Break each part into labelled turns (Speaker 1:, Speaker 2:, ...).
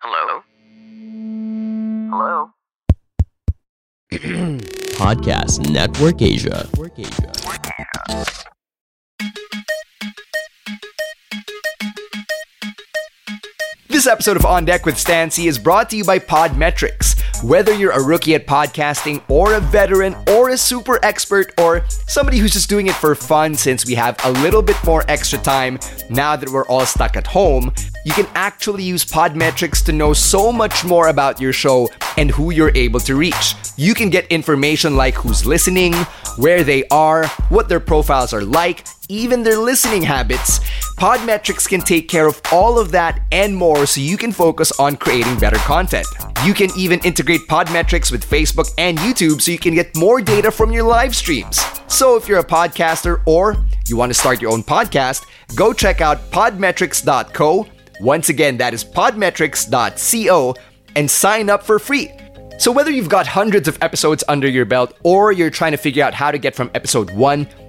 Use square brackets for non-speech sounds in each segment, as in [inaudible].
Speaker 1: Hello? Hello? [clears throat]
Speaker 2: Podcast Network Asia.
Speaker 3: This episode of On Deck with Stan Sy is brought to you by Podmetrics. Whether you're a rookie at podcasting, or a veteran, or a super expert, or somebody who's just doing it for fun since we have a little bit more extra time now that we're all stuck at home, you can actually use Podmetrics to know so much more about your show and who you're able to reach. You can get information like who's listening, where they are, what their profiles are like, even their listening habits. Podmetrics can take care of all of that and more so you can focus on creating better content. You can even integrate Podmetrics with Facebook and YouTube so you can get more data from your live streams. So if you're a podcaster or you want to start your own podcast, go check out podmetrics.co. Once again, that is podmetrics.co and sign up for free. So, whether you've got hundreds of episodes under your belt or you're trying to figure out how to get from episode 1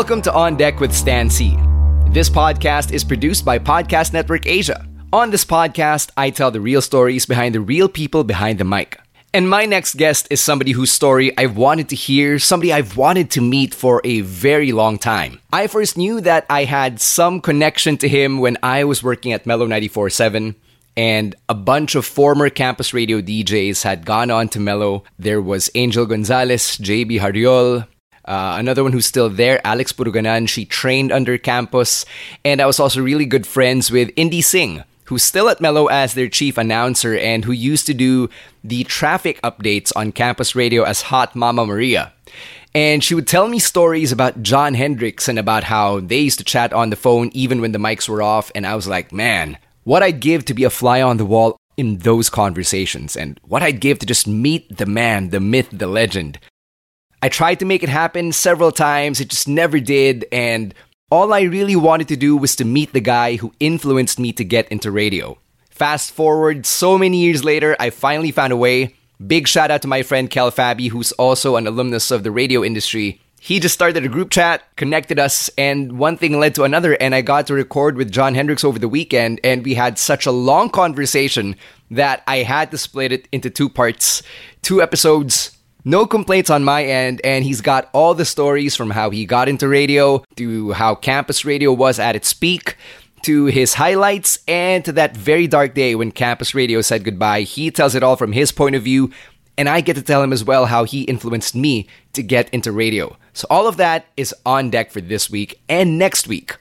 Speaker 3: Welcome to On Deck with Stan Sy. This podcast is produced by Podcast Network Asia. On this podcast, I tell the real stories behind the real people behind the mic. And my next guest is somebody whose story I've wanted to hear, somebody I've wanted to meet for a very long time. I first knew that I had some connection to him when I was working at Mellow 94.7 and a bunch of former campus radio DJs had gone on to Mellow. There was Angel Gonzalez, JB Hariol, uh, another one who's still there, Alex Puruganan, she trained under campus. And I was also really good friends with Indy Singh, who's still at Mellow as their chief announcer and who used to do the traffic updates on campus radio as Hot Mama Maria. And she would tell me stories about John Hendricks and about how they used to chat on the phone even when the mics were off. And I was like, man, what I'd give to be a fly on the wall in those conversations and what I'd give to just meet the man, the myth, the legend. I tried to make it happen several times, it just never did, and all I really wanted to do was to meet the guy who influenced me to get into radio. Fast forward so many years later, I finally found a way. Big shout out to my friend Kel Fabi, who's also an alumnus of the radio industry. He just started a group chat, connected us, and one thing led to another, and I got to record with John Hendricks over the weekend, and we had such a long conversation that I had to split it into two parts, two episodes no complaints on my end, and he's got all the stories from how he got into radio to how campus radio was at its peak to his highlights and to that very dark day when campus radio said goodbye. He tells it all from his point of view, and I get to tell him as well how he influenced me to get into radio. So, all of that is on deck for this week and next week.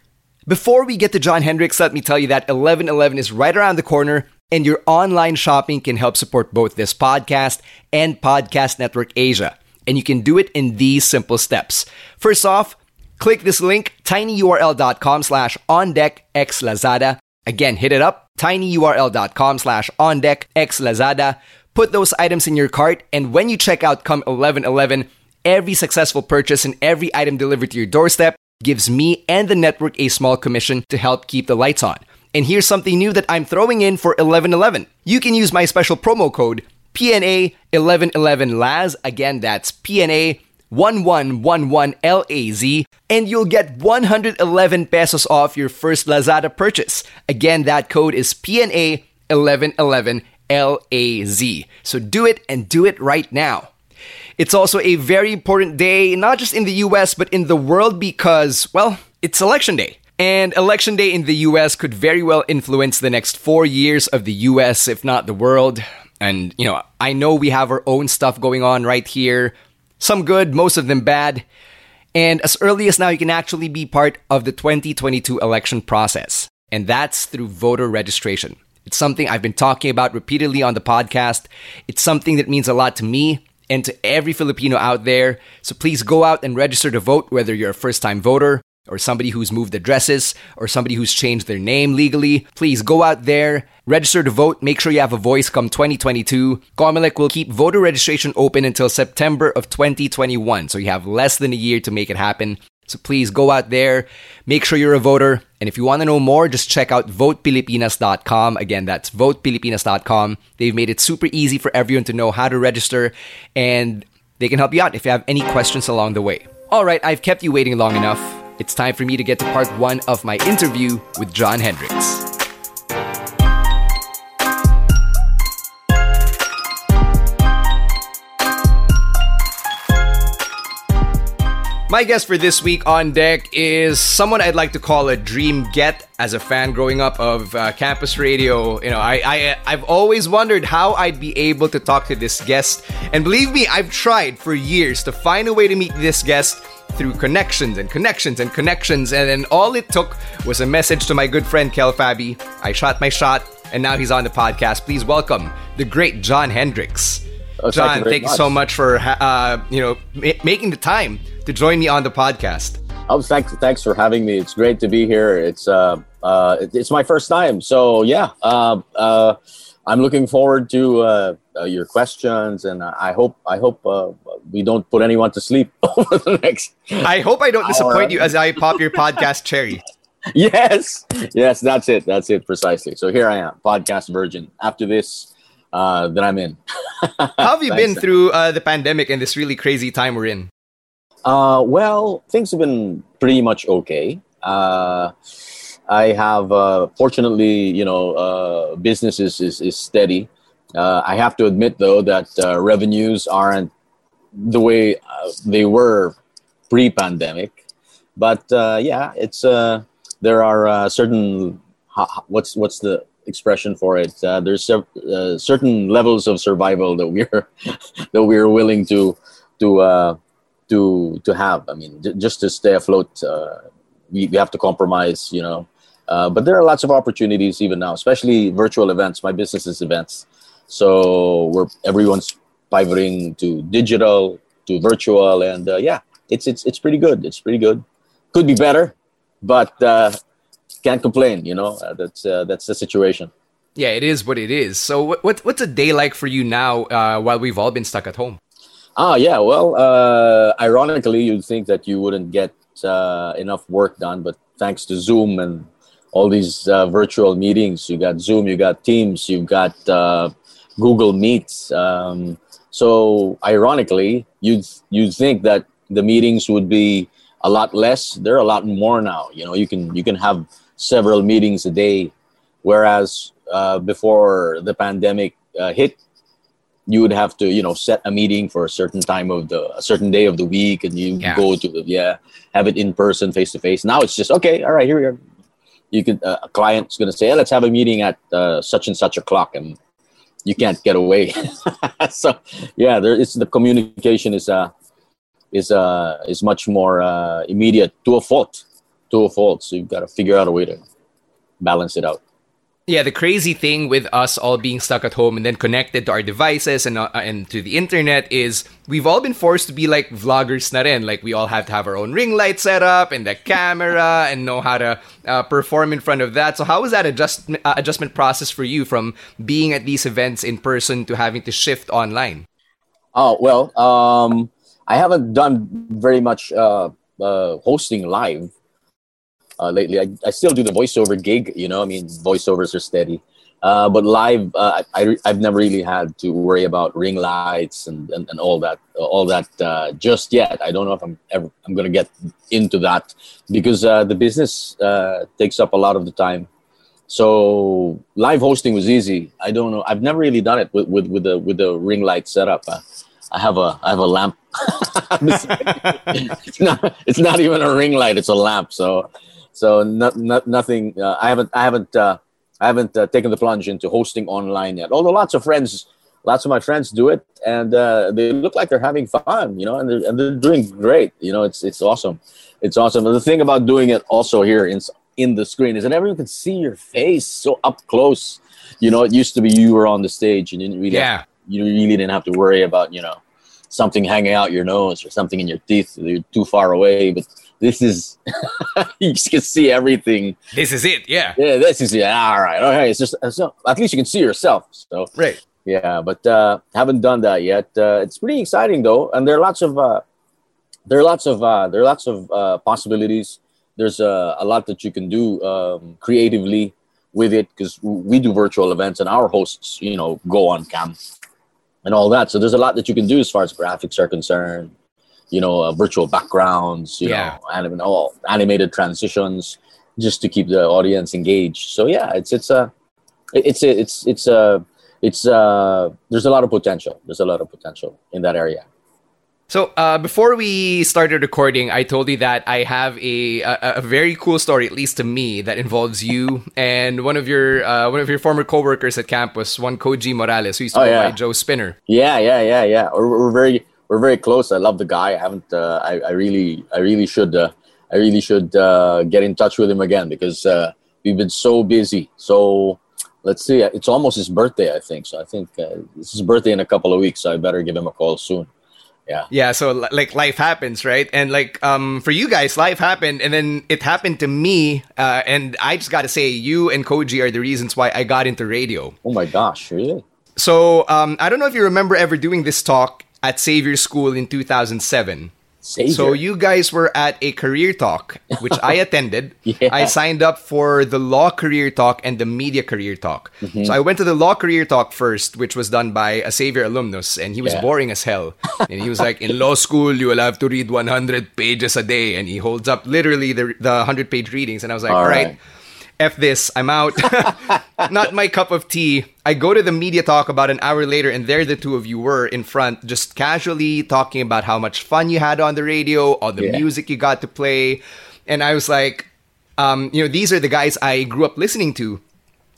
Speaker 3: Before we get to John Hendricks, let me tell you that 1111 is right around the corner and your online shopping can help support both this podcast and Podcast Network Asia. And you can do it in these simple steps. First off, click this link, tinyurl.com slash on deck Lazada. Again, hit it up, tinyurl.com slash on deck Lazada. Put those items in your cart, and when you check out come 1111, every successful purchase and every item delivered to your doorstep gives me and the network a small commission to help keep the lights on. And here's something new that I'm throwing in for 1111. You can use my special promo code PNA1111LAZ. Again, that's PNA 1111LAZ and you'll get 111 pesos off your first Lazada purchase. Again, that code is PNA 1111LAZ. So do it and do it right now. It's also a very important day, not just in the US, but in the world because, well, it's election day. And election day in the US could very well influence the next four years of the US, if not the world. And, you know, I know we have our own stuff going on right here. Some good, most of them bad. And as early as now, you can actually be part of the 2022 election process. And that's through voter registration. It's something I've been talking about repeatedly on the podcast. It's something that means a lot to me and to every Filipino out there. So please go out and register to vote, whether you're a first time voter or somebody who's moved addresses or somebody who's changed their name legally. Please go out there, register to vote, make sure you have a voice come 2022. Comelec will keep voter registration open until September of 2021, so you have less than a year to make it happen. So please go out there, make sure you're a voter. And if you want to know more, just check out votepilipinas.com. Again, that's votepilipinas.com. They've made it super easy for everyone to know how to register, and they can help you out if you have any questions along the way. All right, I've kept you waiting long enough. It's time for me to get to part one of my interview with John Hendricks. My guest for this week on deck is someone I'd like to call a dream get as a fan growing up of uh, campus radio. You know, I, I I've always wondered how I'd be able to talk to this guest, and believe me, I've tried for years to find a way to meet this guest through connections and connections and connections, and then all it took was a message to my good friend Kel Fabi. I shot my shot, and now he's on the podcast. Please welcome the great John Hendricks.
Speaker 1: Oh,
Speaker 3: John,
Speaker 1: thank you,
Speaker 3: thank you so much for uh, you know ma- making the time to join me on the podcast.
Speaker 1: Oh, thanks, thanks for having me. It's great to be here. It's uh, uh, it's my first time, so yeah, uh, uh, I'm looking forward to uh, uh, your questions, and I hope I hope uh, we don't put anyone to sleep [laughs] over the next.
Speaker 3: I hope I don't disappoint you as I pop your podcast [laughs] cherry.
Speaker 1: Yes, yes, that's it. That's it precisely. So here I am, podcast virgin. After this, uh, then I'm in.
Speaker 3: How have you [laughs] been through uh, the pandemic and this really crazy time we're in?
Speaker 1: Uh, well, things have been pretty much okay. I have, uh, fortunately, you know, uh, business is, is, is steady. Uh, I have to admit, though, that uh, revenues aren't the way uh, they were pre-pandemic. But uh, yeah, it's there are certain what's what's the expression for it? There's certain levels of survival that we're [laughs] that we're willing to to to to have. I mean, j- just to stay afloat, we, we have to compromise, you know. Uh, but there are lots of opportunities even now, especially virtual events. My business is events, so we're everyone's pivoting to digital, to virtual, and uh, yeah, it's it's it's pretty good. It's pretty good. Could be better, but uh, can't complain. You know, uh, that's uh, that's the situation.
Speaker 3: Yeah, it is what it is. So, what, what what's a day like for you now uh, while we've all been stuck at home?
Speaker 1: Ah, yeah. Well, uh, ironically, you'd think that you wouldn't get uh, enough work done, but thanks to Zoom and all these uh, virtual meetings, you got Zoom, you got Teams, you've got uh, Google Meets. Um, so, ironically, you'd you'd think that the meetings would be a lot less. They're a lot more now. You know, you can you can have several meetings a day, whereas uh, before the pandemic uh, hit, you would have to you know set a meeting for a certain time of the a certain day of the week and you
Speaker 3: Yeah.
Speaker 1: go to the yeah have it in person face to face now it's just okay all right here we are you could uh, a client's going to say hey, let's have a meeting at uh, such and such o'clock and you can't get away. [laughs] So yeah there is the communication is uh is uh is much more uh immediate to a fault to a fault. So you've got to figure out a way to balance it out
Speaker 3: Yeah, the crazy thing with us all being stuck at home and then connected to our devices and uh, and to the internet is we've all been forced to be like vloggers na rin. Like we all have to have our own ring light set up and the camera and know how to uh, perform in front of that. So how was that adjust uh, adjustment process for you from being at these events in person to having to shift online?
Speaker 1: Oh well, um, I haven't done very much uh, uh, hosting live uh, lately. I, I still do the voiceover gig. You know, I mean, voiceovers are steady, Uh, but live, uh, I, I've never really had to worry about ring lights and, and, and all that, all that uh, just yet. I don't know if I'm ever I'm gonna get into that because uh, the business uh, takes up a lot of the time. So live hosting was easy. I don't know. I've never really done it with with, with the with the ring light setup. Uh, I have a I have a lamp. [laughs] [laughs] it's not it's not even a ring light. It's a lamp. So so not, not, nothing. I haven't I haven't I haven't uh, taken the plunge into hosting online yet. Although lots of friends, lots of my friends do it, and uh, they look like they're having fun, you know, and they're, and they're doing great. You know, it's it's awesome. It's awesome. And the thing about doing it also here in in the screen is that everyone can see your face so up close. You know, it used to be you were on the stage and you didn't really
Speaker 3: yeah.
Speaker 1: you really didn't have to worry about you know something hanging out your nose or something in your teeth. You're too far away, but this is [laughs] you can see everything.
Speaker 3: This is it, yeah.
Speaker 1: Yeah, this is yeah. All right, okay. It's just so at least you can see yourself. So
Speaker 3: right,
Speaker 1: yeah. But uh, haven't done that yet. Uh, it's pretty exciting though, and there are lots of uh, there are lots of uh, there are lots of uh, possibilities. There's uh, a lot that you can do um, creatively with it because we do virtual events and our hosts, you know, go on cam and all that. So there's a lot that you can do as far as graphics are concerned you know, uh, virtual backgrounds, you yeah. know, anim- all animated transitions, just to keep the audience engaged. So yeah, it's it's a it's a, it's it's a it's uh there's a lot of potential. There's a lot of potential in that area.
Speaker 3: So uh, before we started recording, I told you that I have a, a, a very cool story, at least to me, that involves you and one of your uh, one of your former coworkers at campus, one Koji Morales, who used to oh, go yeah. by Joe Spinner.
Speaker 1: Yeah, yeah, yeah, yeah. We're, we're very we're very close. I love the guy. I haven't. Uh, I, I really, I really should. Uh, I really should uh, get in touch with him again because uh, we've been so busy. So let's see. It's almost his birthday, I think. So I think uh, it's his birthday in a couple of weeks. So I better give him a call soon. Yeah.
Speaker 3: Yeah. So like life happens, right? And like um for you guys, life happened, and then it happened to me. Uh, and I just got to say, you and Koji are the reasons why I got into radio.
Speaker 1: Oh my gosh, really?
Speaker 3: So um, I don't know if you remember ever doing this talk at Xavier School in 2007.
Speaker 1: Xavier.
Speaker 3: So you guys were at a career talk, which I [laughs] attended. yeah. I signed up for the law career talk and the media career talk. Mm-hmm. So I went to the law career talk first, which was done by a Xavier alumnus, and he was yeah. boring as hell. and he was like, "In law school, you will have to read 100 pages a day," and he holds up literally the the 100 page readings, and I was like, "All, All right. right F this, I'm out. [laughs] Not my cup of tea. I go to the media talk about an hour later, and there the two of you were in front, just casually talking about how much fun you had on the radio, all the yeah. music you got to play. And I was like, um, you know, these are the guys I grew up listening to.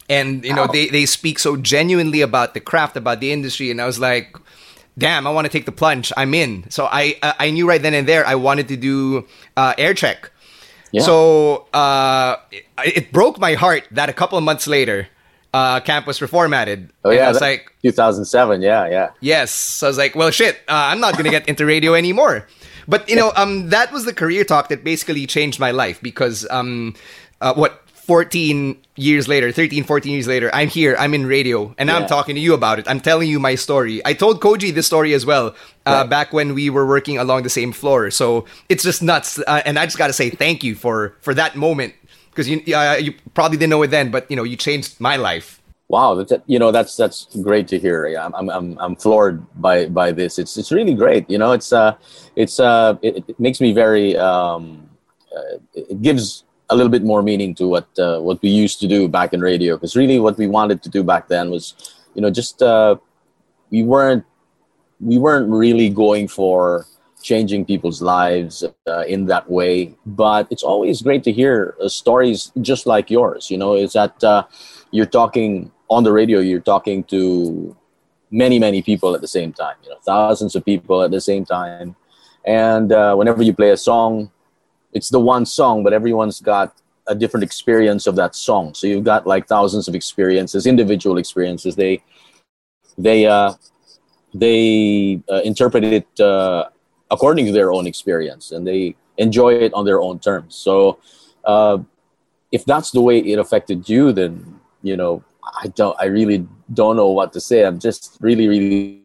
Speaker 3: And, you know, they, they speak so genuinely about the craft, about the industry. And I was like, damn, I want to take the plunge. I'm in. So I, I knew right then and there I wanted to do uh, air check yeah. So uh, it, it, broke my heart that a couple of months later, uh, camp was reformatted.
Speaker 1: Oh yeah, I was like 2007. Yeah, yeah.
Speaker 3: Yes. So I was like, well, shit, uh, I'm not gonna get into radio anymore. But you know, um, that was the career talk that basically changed my life because um, uh, what 14 years later, 13, 14 years later, I'm here, I'm in radio, and yeah. I'm talking to you about it. I'm telling you my story. I told Koji this story as well uh, right. back when we were working along the same floor. So it's just nuts. Uh, and I just got to say thank you for, for that moment because you, uh, you probably didn't know it then, but you know, you changed my life.
Speaker 1: Wow, that's, you know that's that's great to hear. I'm I'm I'm floored by by this. It's it's really great. You know, it's uh it's uh it, it makes me very um uh, it gives a little bit more meaning to what uh, what we used to do back in radio because really what we wanted to do back then was you know just uh, we weren't we weren't really going for changing people's lives uh, in that way. But it's always great to hear uh, stories just like yours you know is that uh, you're talking on the radio you're talking to many many people at the same time you know thousands of people at the same time. And uh, whenever you play a song it's the one song, but everyone's got a different experience of that song. So you've got like thousands of experiences, individual experiences. They they uh, they uh, interpret it uh, according to their own experience, and they enjoy it on their own terms. So uh, if that's the way it affected you, then you know I don't. I really don't know what to say. I'm just really, really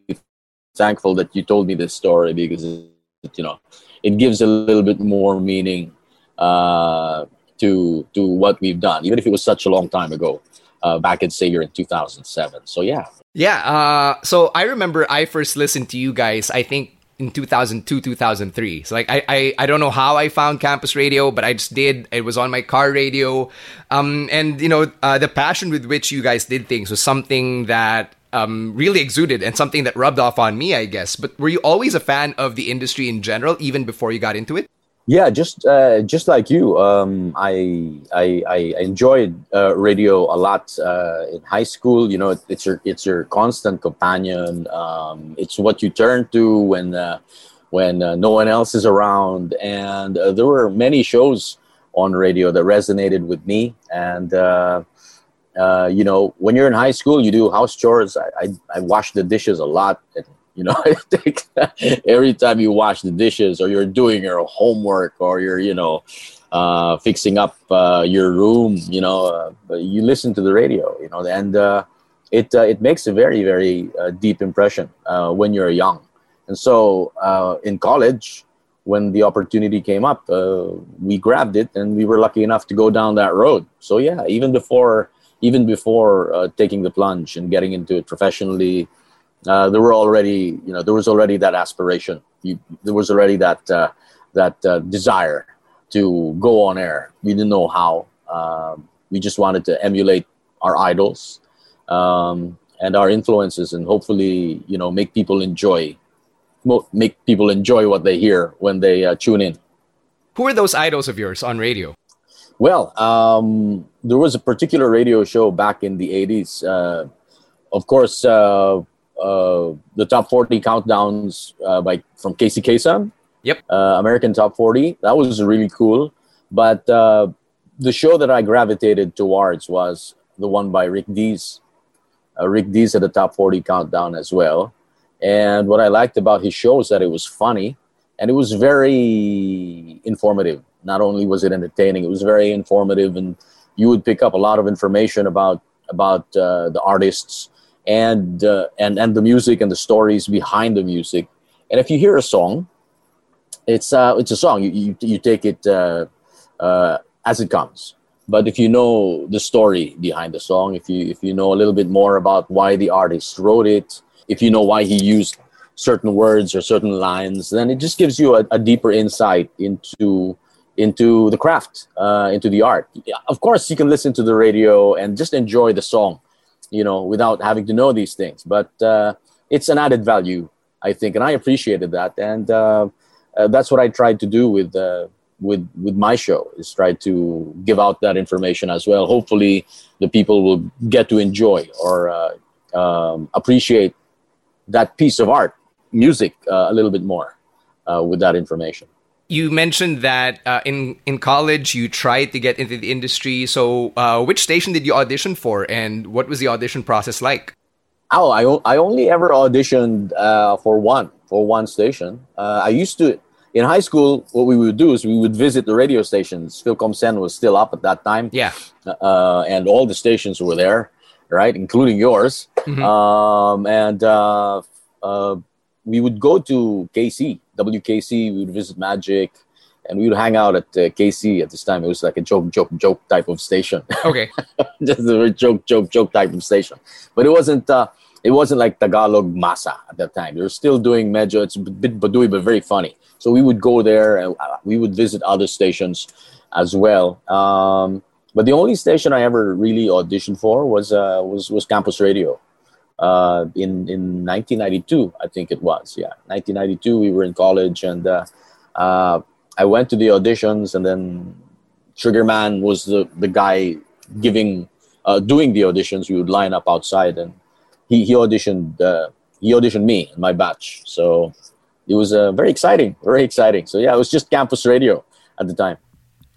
Speaker 1: thankful that you told me this story because you know it gives a little bit more meaning uh, to to what we've done, even if it was such a long time ago. uh, back in say in 2007. So yeah.
Speaker 3: Yeah. Uh, so I remember I first listened to you guys. I think in 2002 2003 so like I, I i don't know how i found campus radio but i just did it was on my car radio um and you know uh, the passion with which you guys did things was something that um, really exuded and something that rubbed off on me, I guess. But were you always a fan of the industry in general, even before you got into it?
Speaker 1: Yeah, just uh, just like you, um, I, I, I enjoyed uh, radio a lot uh, in high school. You know, it, it's your it's your constant companion. Um, it's what you turn to when uh, when uh, no one else is around. And uh, there were many shows on radio that resonated with me. And you know, when you're in high school, you do house chores. I, I, I wash the dishes a lot. And, you know, [laughs] I think every time you wash the dishes or you're doing your homework or you're, you know, uh, fixing up uh, your room, you know, uh, you listen to the radio, you know, and uh, it uh, it makes a very very uh, deep impression when you're young. And so in college, when the opportunity came up, we grabbed it, and we were lucky enough to go down that road. So yeah, even before even before taking the plunge and getting into it professionally uh, there were already you know there was already that aspiration. You, there was already that uh, that uh, desire to go on air. We didn't know how. Um, we just wanted to emulate our idols um, and our influences and hopefully you know make people enjoy make people enjoy what they hear when they uh, tune in.
Speaker 3: Who are those idols of yours on radio
Speaker 1: well um, there was a particular radio show back in the 80s uh, of course uh, uh, the top 40 countdowns uh, by from Casey Kasem.
Speaker 3: Yep.
Speaker 1: Uh, American Top 40. That was really cool. But uh, the show that I gravitated towards was the one by Rick Dees. Uh, Rick Dees at the top 40 countdown as well. And what I liked about his show is that it was funny and it was very informative. Not only was it entertaining, it was very informative, and you would pick up a lot of information about about uh, the artists and uh, and and the music and the stories behind the music. And if you hear a song, it's uh, it's a song. You you, you take it uh, uh, as it comes. But if you know the story behind the song, if you if you know a little bit more about why the artist wrote it, if you know why he used certain words or certain lines, then it just gives you a, a deeper insight into into the craft, uh, into the art. Of course, you can listen to the radio and just enjoy the song you know, without having to know these things. But uh, it's an added value, I think, and I appreciated that, and uh, uh, that's what I tried to do with uh, with with my show is try to give out that information as well. Hopefully, the people will get to enjoy or uh, um, appreciate that piece of art, music, a little bit more with that information
Speaker 3: you mentioned that uh, in in college you tried to get into the industry. So, uh, which station did you audition for, and what was the audition process like?
Speaker 1: Oh, I, I only ever auditioned uh, for one for one station. Uh, I used to in high school. What we would do is we would visit the radio stations. Philcomcen was still up at that time.
Speaker 3: Yeah,
Speaker 1: uh, and all the stations were there, right, including yours. Mm-hmm. Um, and uh, we would go to KC, WKC. We would visit Magic, and we would hang out at uh, KC at this time. It was like a joke, joke, joke type of station. [laughs]
Speaker 3: Okay,
Speaker 1: just a joke, joke, joke type of station. But it wasn't. Uh, it wasn't like Tagalog masa at that time. They were still doing medyo. It's a bit badui, but very funny. So we would go there and uh, we would visit other stations as well. Um, but the only station I ever really auditioned for was uh, was was Campus Radio uh, in in 1992, I think it was. Yeah, 1992. We were in college, and uh, uh, I went to the auditions, and then Sugarman was the the guy giving uh, doing the auditions. We would line up outside, and he he auditioned uh, he auditioned me in my batch. So it was uh, very exciting, very exciting. So yeah, it was just campus radio at the time.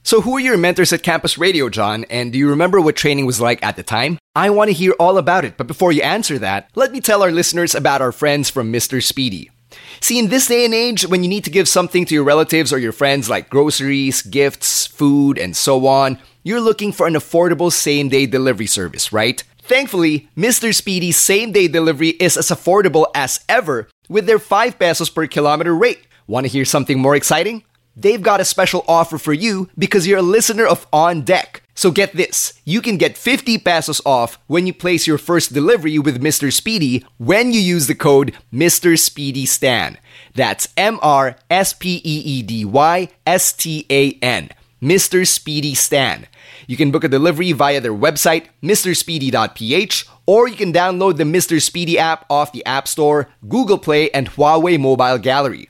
Speaker 3: So, who are your mentors at Campus Radio, John? And do you remember what training was like at the time? I want to hear all about it, but before you answer that, let me tell our listeners about our friends from Mr. Speedy. See, in this day and age, when you need to give something to your relatives or your friends like groceries, gifts, food, and so on, you're looking for an affordable same day delivery service, right? Thankfully, Mr. Speedy's same day delivery is as affordable as ever with their 5 pesos per kilometer rate. Want to hear something more exciting? They've got a special offer for you because you're a listener of On Deck. So get this you can get 50 pesos off when you place your first delivery with Mr. Speedy when you use the code Mr. Speedy Stan. That's M R S P E E D Y S T A N. Mr. Speedy Stan. You can book a delivery via their website, mrspeedy.ph, or you can download the Mr. Speedy app off the App Store, Google Play, and Huawei Mobile Gallery.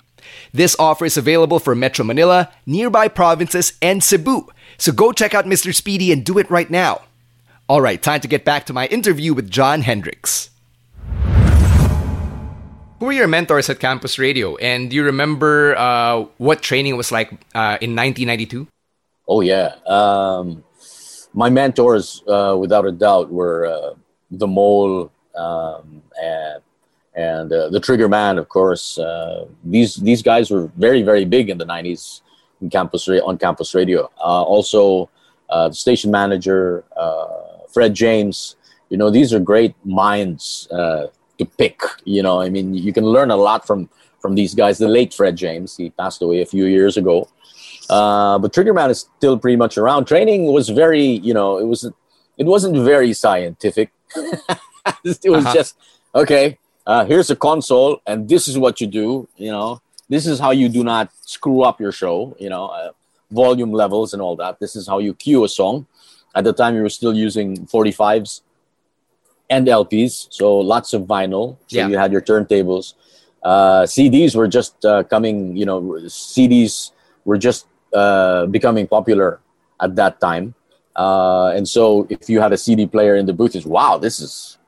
Speaker 3: This offer is available for Metro Manila, nearby provinces, and Cebu. So go check out Mr. Speedy and do it right now. All right, time to get back to my interview with John Hendricks. Who were your mentors at Campus Radio? And do you remember uh, what training was like uh, in 1992?
Speaker 1: Oh, yeah. Um, my mentors, uh, without a doubt, were uh, the Mole um, and and uh, the Trigger Man, of course. Uh, these these guys were very very big in the '90s in campus on campus radio. Uh, also, uh, the station manager uh, Fred James. You know, these are great minds uh, to pick. You know, I mean, you can learn a lot from from these guys. The late Fred James, he passed away a few years ago. but Triggerman is still pretty much around. Training was very, you know, it was it wasn't very scientific. [laughs] it was uh-huh. just okay uh, here's a console and this is what you do you know. This is how you do not screw up your show you know uh, volume levels and all that. This is how you cue a song. At the time you were still using 45s and lps so lots of vinyl. So yeah. you had your turntables. Uh, cds were just uh, coming you know cds were just uh, becoming popular at that time. Uh, and so if you had a cd player in the booth it's wow this is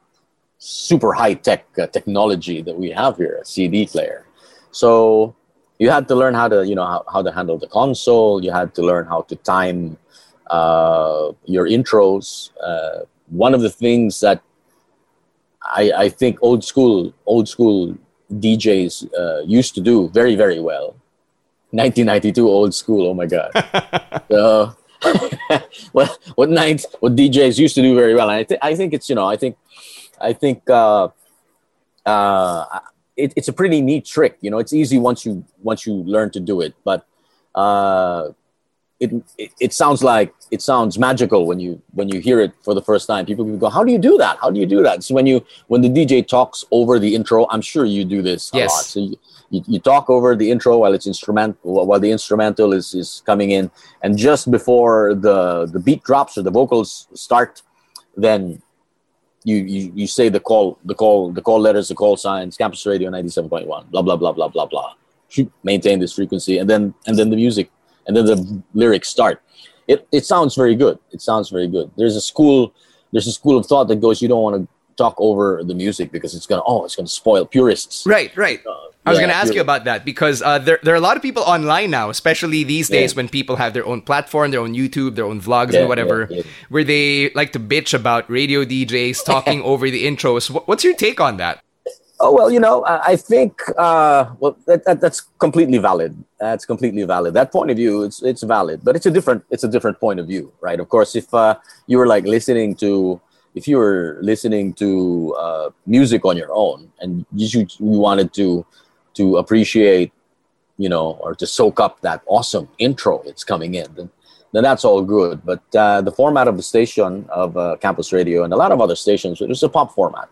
Speaker 1: super high tech uh, technology that we have here, a CD player. So you had to learn how to, you know, how, how to handle the console. You had to learn how to time uh, your intros. Uh, one of the things that I, I think old school old school DJs uh, used to do very very well. 1992 old school. Oh my god. [laughs] so, [laughs] what what night what DJs used to do very well. And I think I think it's you know I think I think uh, uh, it, it's a pretty neat trick. You know, it's easy once you once you learn to do it, but uh, it, it, it sounds like it sounds magical when you when you hear it for the first time. People go, "How do you do that? How do you do that?" So when you when the DJ talks over the intro, I'm sure you do this a yes. lot. So you, you, you, talk over the intro while it's instrument while the instrumental is, is coming in, and just before the the beat drops or the vocals start, then you, you you say the call the call the call letters the call signs campus radio 97.1 blah blah blah blah blah blah. Maintain this frequency and then and then the music and then the lyrics start. It it sounds very good. It sounds very good. There's a school there's a school of thought that goes you don't want to talk over the music because it's gonna oh it's gonna spoil purists
Speaker 3: right right uh, I was yeah, going to ask you about that because uh, there, there are a lot of people online now, especially these days yeah. when people have their own platform, their own YouTube, their own vlogs, yeah, and whatever, where they like to bitch about radio DJs [laughs] talking over the intros. What's your take on that?
Speaker 1: Oh well, you know, I think uh, well that, that, that's completely valid. That's completely valid. That point of view, it's it's valid, but it's a different it's a different point of view, right? Of course, if uh, you were like listening to if you were listening to uh, music on your own and you, you wanted to to appreciate, you know, or to soak up that awesome intro that's coming in, then, then that's all good. But uh, the format of the station of uh, campus radio and a lot of other stations, it's a pop format,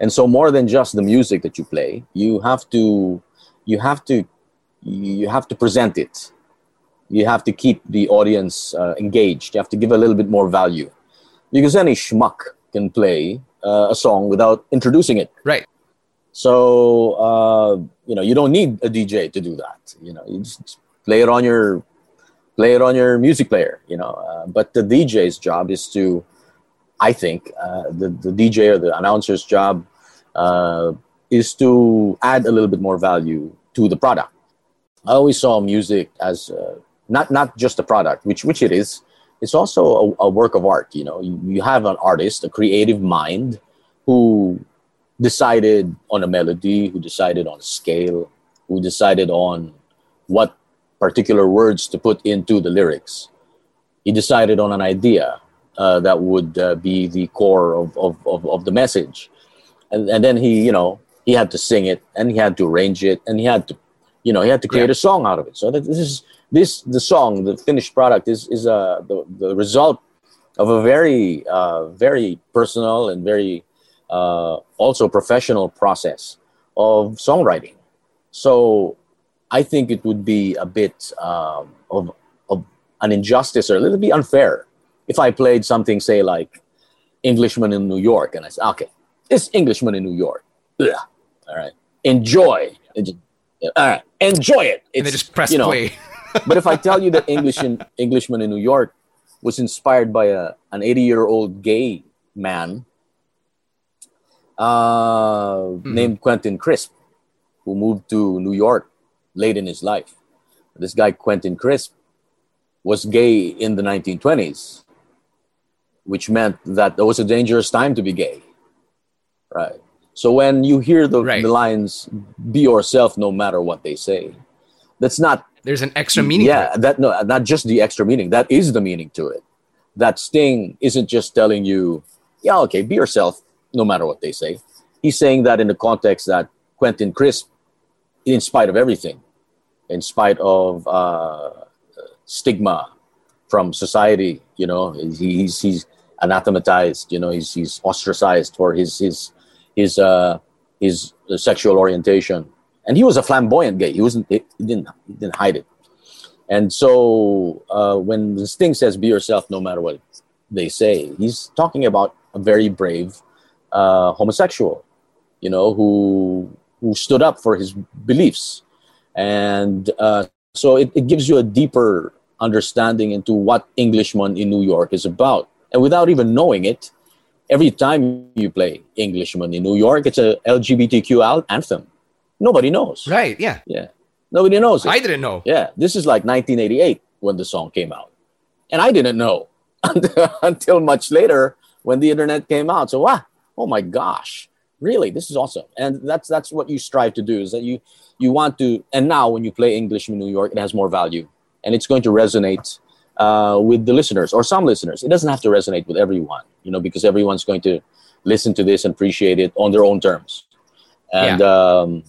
Speaker 1: and so more than just the music that you play, you have to, you have to, you have to present it. You have to keep the audience uh, engaged. You have to give a little bit more value, because any schmuck can play uh, a song without introducing it.
Speaker 3: Right.
Speaker 1: So uh, you know you don't need a DJ to do that. You know you just play it on your play it on your music player. You know, uh, but the DJ's job is to, I think, uh, the the DJ or the announcer's job uh, is to add a little bit more value to the product. I always saw music as uh, not not just a product, which which it is. It's also a, a work of art. You know, you, you have an artist, a creative mind, who decided on a melody, who decided on a scale, who decided on what particular words to put into the lyrics. He decided on an idea uh, that would uh, be the core of, of, of, of, the message. And, and then he, you know, he had to sing it and he had to arrange it and he had to, you know, he had to create yeah. a song out of it. So that this is this the song, the finished product is is uh, the the result of a very, uh, very personal and very uh, also professional process of songwriting. So I think it would be a bit um, of, of an injustice or a little bit unfair if I played something, say, like Englishman in New York, and I said, okay, it's Englishman in New York. Ugh. All right, enjoy. All right, enjoy it.
Speaker 3: It's, and they just press you know, play.
Speaker 1: But if I tell you that English in, Englishman in New York was inspired by a, an 80 year old gay man uh, mm-hmm. named Quentin Crisp, who moved to New York late in his life. This guy, Quentin Crisp, was gay in the 1920s, which meant that it was a dangerous time to be gay. Right. So when you hear the, right. the lines, be yourself no matter what they say, that's not.
Speaker 3: There's an extra meaning.
Speaker 1: Yeah, that no, not just the extra meaning. That is the meaning to it. That Sting isn't just telling you, yeah, okay, be yourself no matter what they say. He's saying that in the context that Quentin Crisp, in spite of everything, in spite of uh, stigma from society, you know, he's he's anathematized, you know, he's he's ostracized for his his his uh, his sexual orientation, and he was a flamboyant gay. He wasn't. He didn't. He didn't hide it. And so uh, when Sting says "Be yourself, no matter what they say," he's talking about a very brave uh, homosexual, you know, who who stood up for his beliefs, and uh, so it, it gives you a deeper understanding into what Englishman in New York is about. And without even knowing it, every time you play Englishman in New York, it's a LGBTQ anthem. Nobody knows.
Speaker 3: Right, yeah.
Speaker 1: Yeah. Nobody knows it.
Speaker 3: I didn't know.
Speaker 1: Yeah. This is like 1988 when the song came out. And I didn't know [laughs] until much later when the internet came out. So, wow, oh my gosh, really, this is awesome. And that's that's what you strive to do is that you you want to. And now when you play English in New York, it has more value and it's going to resonate uh, with the listeners or some listeners. It doesn't have to resonate with everyone, you know, because everyone's going to listen to this and appreciate it on their own terms. And yeah. um,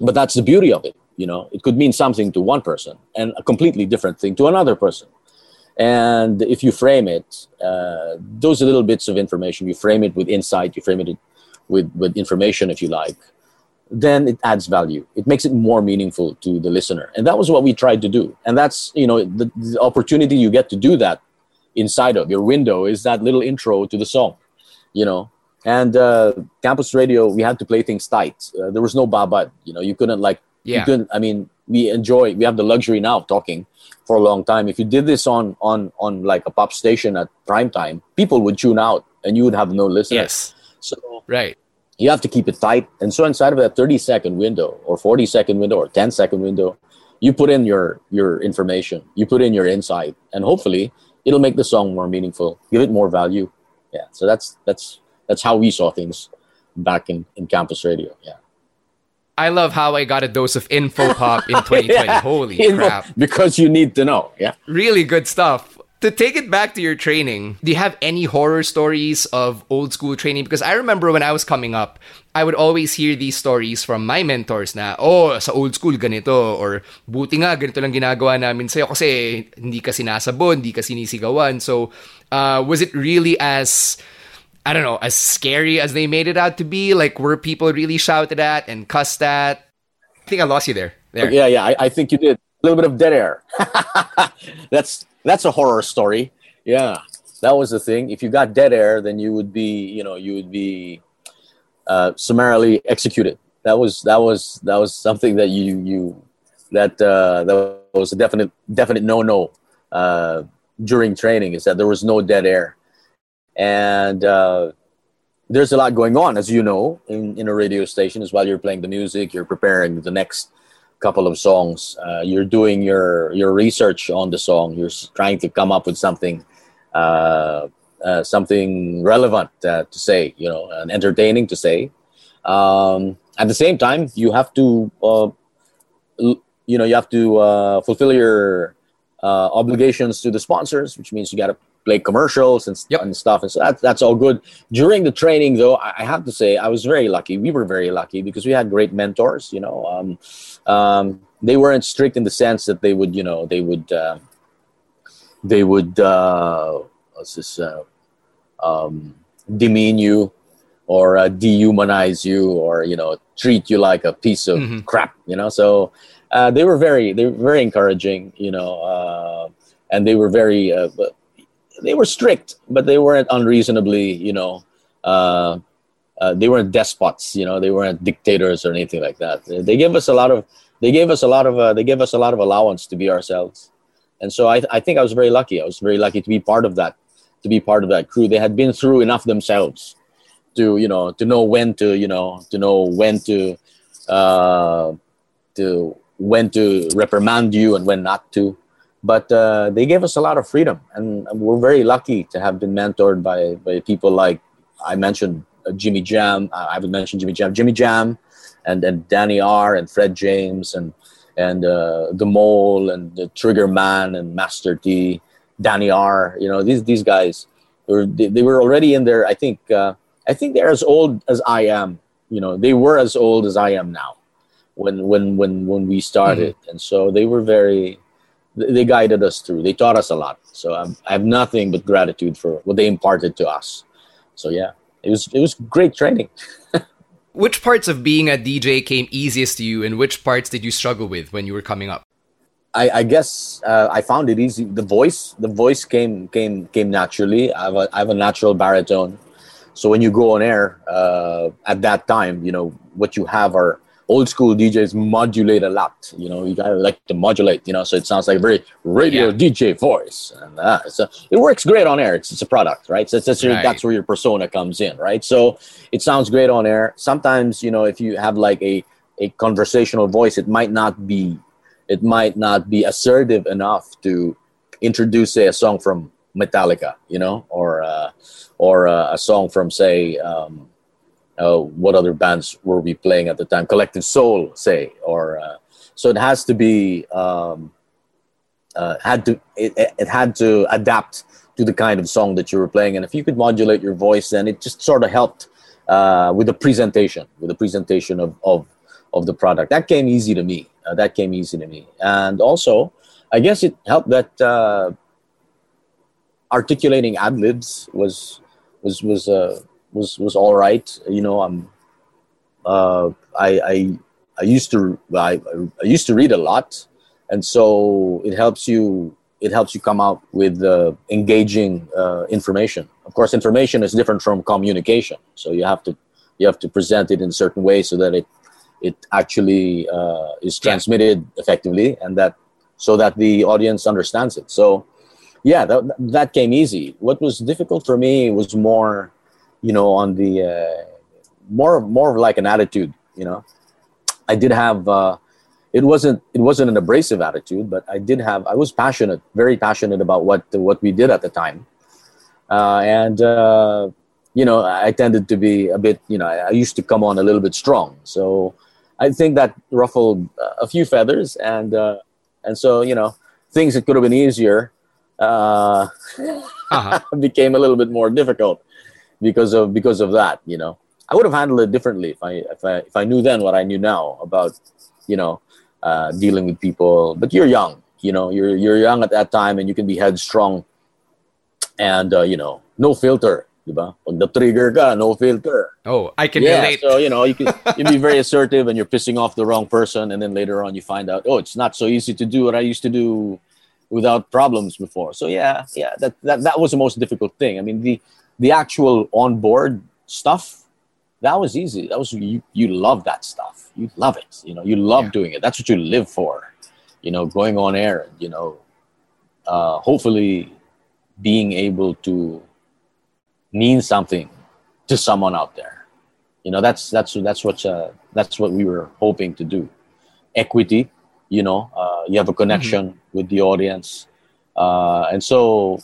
Speaker 1: but that's the beauty of it. You know, it could mean something to one person and a completely different thing to another person. And if you frame it, uh, those little bits of information, you frame it with insight, you frame it with, with information, if you like, then it adds value. It makes it more meaningful to the listener. And that was what we tried to do. And that's, you know, the, the opportunity you get to do that inside of your window is that little intro to the song, you know. And uh, campus radio, we had to play things tight. Uh, there was no babad, you know. You couldn't like, yeah. You couldn't. I mean, we enjoy. We have the luxury now of talking for a long time. If you did this on on on like a pop station at prime time, people would tune out, and you would have no listeners.
Speaker 3: Yes. So right
Speaker 1: you have to keep it tight. And so inside of that 30 second window or 40 second window or 10 second window, you put in your your information, you put in your insight, and hopefully it'll make the song more meaningful, give it more value. Yeah. So that's that's that's how we saw things back in, in campus radio. Yeah.
Speaker 3: I love how I got a dose of info [laughs] pop in 2020. yeah. Holy info, crap.
Speaker 1: Because you need to know. Yeah.
Speaker 3: Really good stuff to take it back to your training, do you have any horror stories of old school training? Because I remember when I was coming up, I would always hear these stories from my mentors na, oh, sa old school ganito, or buti nga, ganito lang ginagawa namin sa'yo kasi hindi ka sinasabon, hindi ka sinisigawan. So, uh, was it really as, I don't know, as scary as they made it out to be? Like, were people really shouted at and cussed at? I think I lost you there. There.
Speaker 1: Yeah, yeah, I, I think you did. A little bit of dead air. [laughs] That's that's a horror story. Yeah, that was the thing. If you got dead air, then you would be, you know, you would be uh, summarily executed. That was that was that was something that you you that uh, that was a definite definite no no uh, during training. Is that there was no dead air, and uh, there's a lot going on, as you know, in, in a radio station. As while you're playing the music, you're preparing the next couple of songs. Uh, you're doing your your research on the song. You're trying to come up with something uh, uh, something relevant uh, to say, you know, and entertaining to say. Um, at the same time, you have to, uh, you know, you have to uh, fulfill your obligations to the sponsors, which means you got to play commercials and, yep. and stuff. And so that, that's all good. During the training, though, I, I, have to say I was very lucky. We were very lucky because we had great mentors. You know, um, um, they weren't strict in the sense that they would, you know, they would, uh, they would uh, let's just uh, um, demean you or uh, dehumanize you or you know treat you like a piece of mm-hmm. crap you know so uh, they were very they were very encouraging you know uh, and they were very uh, they were strict but they weren't unreasonably you know uh, uh, they weren't despots you know they weren't dictators or anything like that. They gave us a lot of they gave us a lot of they gave us a lot of allowance to be ourselves. And so I, I think i was very lucky. I was very lucky to be part of that to be part of that crew. They had been through enough themselves to you know to know when to you know to know when to uh, to when to reprimand you and when not to. But uh, they gave us a lot of freedom, and we're very lucky to have been mentored by by people like I mentioned uh, Jimmy Jam. I haven't mentioned Jimmy Jam. Jimmy Jam, and and Danny R and Fred James and and uh, the Mole and the Trigger Man and Master T, Danny R. You know these these guys were they, they were already in there. I think uh, I think they're as old as I am. You know, they were as old as I am now when when when when we started, mm-hmm. and so they were very. They guided us through. They taught us a lot. So I'm, I have nothing but gratitude for what they imparted to us. So yeah, it was it was great training. [laughs]
Speaker 3: which parts of being a DJ came easiest to you, and which parts did you struggle with when you were coming up?
Speaker 1: I, I guess uh, I found it easy. The voice, the voice came came came naturally. I have a, I have a natural baritone, so when you go on air uh, at that time, you know what you have are old school DJs modulate a lot. You know, you gotta like to modulate. You know, so it sounds like a very radio yeah. DJ voice, and uh, so it works great on air. It's, it's a product, right? So that's, right. that's where your persona comes in, right? So it sounds great on air. Sometimes, you know, if you have like a a conversational voice, it might not be it might not be assertive enough to introduce say a song from Metallica, you know, or uh, or uh, a song from say um, uh, what other bands were we playing at the time? Collective Soul, say, or uh, so it has to be um, uh, had to it, it had to adapt to the kind of song that you were playing, and if you could modulate your voice, then it just sort of helped uh, with the presentation, with the presentation of of of the product. That came easy to me. that came easy to me, and also. I guess it helped that articulating ad libs was was was uh, was was all right. You know, I'm uh, I, I I used to I, I used to read a lot, and so it helps you it helps you come out with uh, engaging uh, information. Of course, information is different from communication, so you have to you have to present it in a certain way so that it it actually uh, is transmitted yeah. effectively, and that so that the audience understands it. So yeah, that, that came easy. What was difficult for me was more, you know, on the uh, more more of like an attitude. You know, I did have. Uh, it wasn't it wasn't an abrasive attitude, but I did have. I was passionate, very passionate about what what we did at the time, uh, and uh, you know, I tended to be a bit. You know, I, I used to come on a little bit strong, so I think that ruffled a few feathers, and uh, and so you know, things that could have been easier uh, uh-huh. [laughs] became a little bit more difficult because of because of that. You know, I would have handled it differently if I if I if I knew then what I knew now about you know uh, dealing with people. But you're young, you know, you're you're young at that time, and you can be headstrong, and uh, you know, no filter. Diba? Pag the trigger ka, no filter.
Speaker 3: Oh, I can
Speaker 1: yeah,
Speaker 3: relate.
Speaker 1: So, you know, you can you be very assertive and you're pissing off the wrong person and then later on you find out, oh, it's not so easy to do what I used to do without problems before. So yeah, yeah, that, that that was the most difficult thing. I mean, the the actual onboard stuff that was easy. That was you you love that stuff. You love it. You know, you love yeah. doing it. That's what you live for. You know, going on air. You know, uh, hopefully being able to mean something to someone out there. You know, that's that's that's what uh, that's what we were hoping to do. Equity you know uh, you have a connection mm-hmm. with the audience uh, and so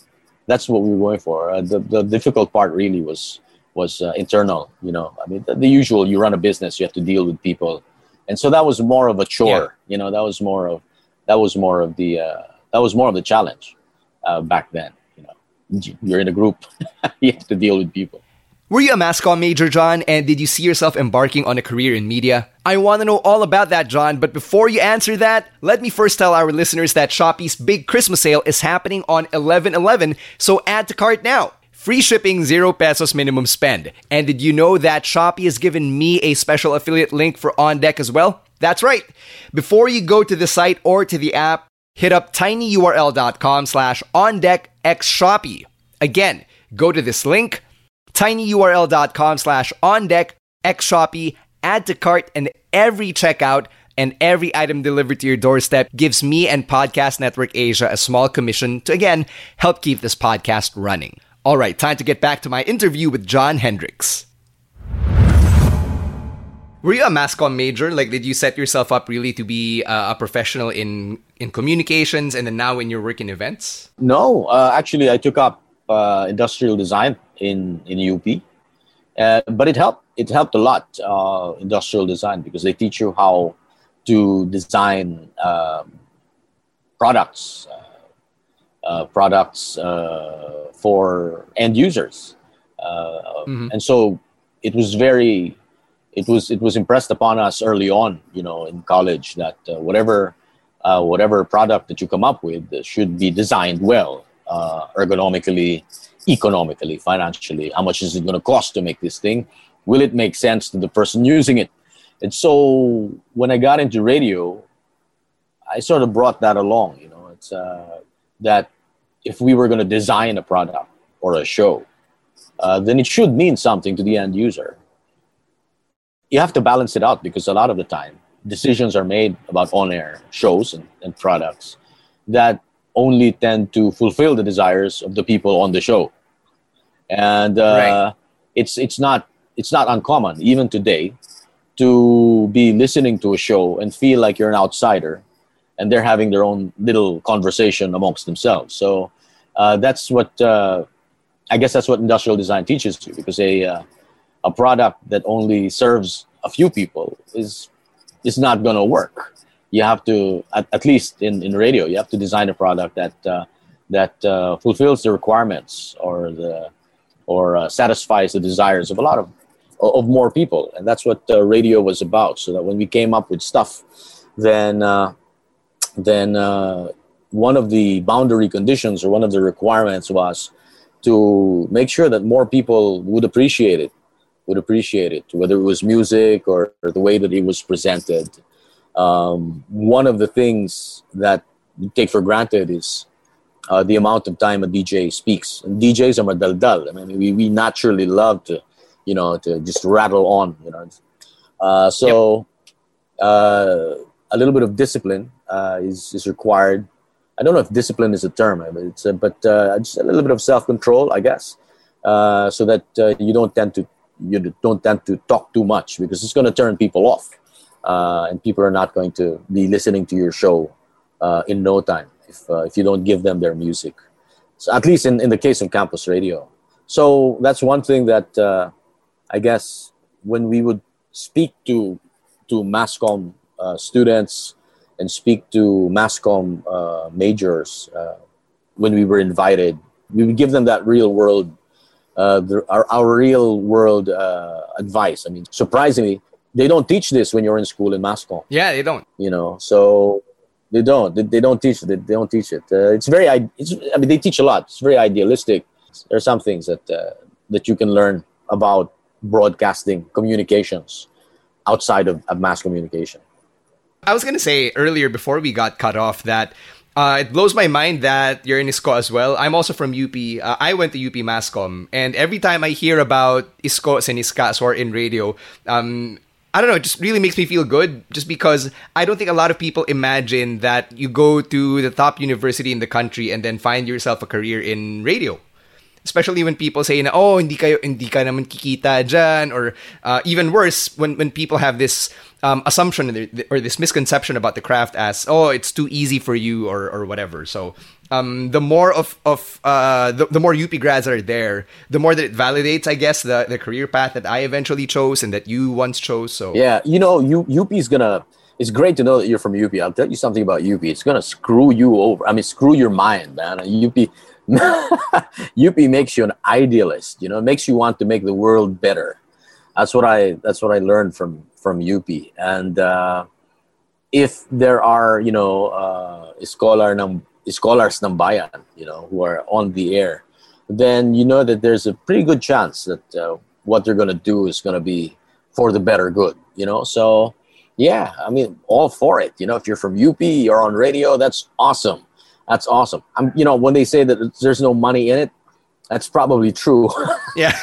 Speaker 1: that's what we were going for uh, the, the difficult part really was was uh, internal you know i mean the, the, usual you run a business you have to deal with people and so that was more of a chore yeah. you know that was more of that was more of the uh, that was more of the challenge uh, back then you know you're in a group [laughs] you have to deal with people
Speaker 3: were you a mass comm major, John? And did you see yourself embarking on a career in media? I want to know all about that, John. But before you answer that, let me first tell our listeners that Shopee's big Christmas sale is happening on 11 11, so add to cart now. Free shipping, zero pesos minimum spend. And did you know that Shopee has given me a special affiliate link for On Deck as well? That's right. Before you go to the site or to the app, hit up tinyurl.com slash on deck ondeckxshopee. Again, go to this link, tinyurl.com slash on deck ondeckxshopee, add to cart, and every checkout and every item delivered to your doorstep gives me and Podcast Network Asia a small commission to, again, help keep this podcast running. All right, time to get back to my interview with John Hendricks. Were you a mass comm major? Like, did you set yourself up really to be uh, a professional in in communications, and then now in your work in events?
Speaker 1: No, uh, actually, I took up uh, industrial design in in UP, uh, but it helped. It helped a lot, uh, industrial design, because they teach you how to design um, products, uh, products for end users, mm-hmm. and so it was very it was it was impressed upon us early on, you know, in college that uh, whatever uh, whatever product that you come up with should be designed well, uh, ergonomically, economically, financially. How much is it going to cost to make this thing? Will it make sense to the person using it? And so when I got into radio, I sort of brought that along. You know, it's uh, that if we were going to design a product or a show, uh, then it should mean something to the end user you have to balance it out because a lot of the time decisions are made about on-air shows and, and products that only tend to fulfill the desires of the people on the show and uh, right. it's it's not it's not uncommon even today to be listening to a show and feel like you're an outsider and they're having their own little conversation amongst themselves so uh, that's what uh, i guess that's what industrial design teaches you because a uh, a product that only serves a few people is is not going to work. You have to, at, at, least in, in radio, you have to design a product that uh, that uh, fulfills the requirements or the or uh, satisfies the desires of a lot of of more people, and that's what uh, radio was about. So that when we came up with stuff, then uh, then uh, one of the boundary conditions or one of the requirements was to make sure that more people would appreciate it would appreciate it, whether it was music or, or the way that it was presented. Um, one of the things that you take for granted is uh, the amount of time a DJ speaks. And DJs are madaldal. I mean, we, we naturally love to, you know, to just rattle on, you know. Uh, so yep. uh, a little bit of discipline uh, is, is required. I don't know if discipline is a term, but it's a, but uh, just a little bit of self-control, I guess, uh, so that you don't tend to you don't tend to talk too much because it's going to turn people off uh, and people are not going to be listening to your show uh, in no time if, uh, if you don't give them their music so at least in, in the case of campus radio so that's one thing that uh, i guess when we would speak to to masscom uh, students and speak to masscom uh, majors when we were invited we would give them that real world uh, the, our, our real world uh, advice. I mean, surprisingly, they don't teach this when you're in school in Masscom.
Speaker 3: Yeah, they don't.
Speaker 1: You know, so they don't. They, they don't teach it. They, they don't teach it. Uh, it's very. It's, I mean, they teach a lot. It's very idealistic. There are some things that uh, that you can learn about broadcasting communications outside of, of mass communication.
Speaker 3: I was going to say earlier before we got cut off that uh, it blows my mind that you're in ISCO as well. I'm also from UP. Uh, I went to UP Masscom, and every time I hear about ISCO and ISCAS or in radio, um, I don't know, it just really makes me feel good just because I don't think a lot of people imagine that you go to the top university in the country and then find yourself a career in radio. Especially when people say na oh hindi kayo hindi ka naman kikita diyan or uh, even worse when when people have this um, assumption or this misconception about the craft as oh it's too easy for you or or whatever. So um, the more of of uh, the, the more UP grads are there, the more that it validates, I guess, the, the career path that I eventually chose and that you once chose. So
Speaker 1: yeah, you know, UP is gonna. It's great to know that you're from UP. I'll tell you something about UP. It's gonna screw you over. I mean, screw your mind, man. UP UP [laughs] makes you an idealist. You know, it makes you want to make the world better. That's what I. That's what I learned from from UP, and uh, if there are you know uh, scholar ng scholars ng bayan, you know, who are on the air, then you know that there's a pretty good chance that uh, what they're going to do is going to be for the better good, you know. So, yeah, I mean, all for it. You know, if you're from UP, you're on radio, that's awesome. That's awesome. I'm, you know, when they say that there's no money in it, that's probably true. [laughs]
Speaker 3: Yeah.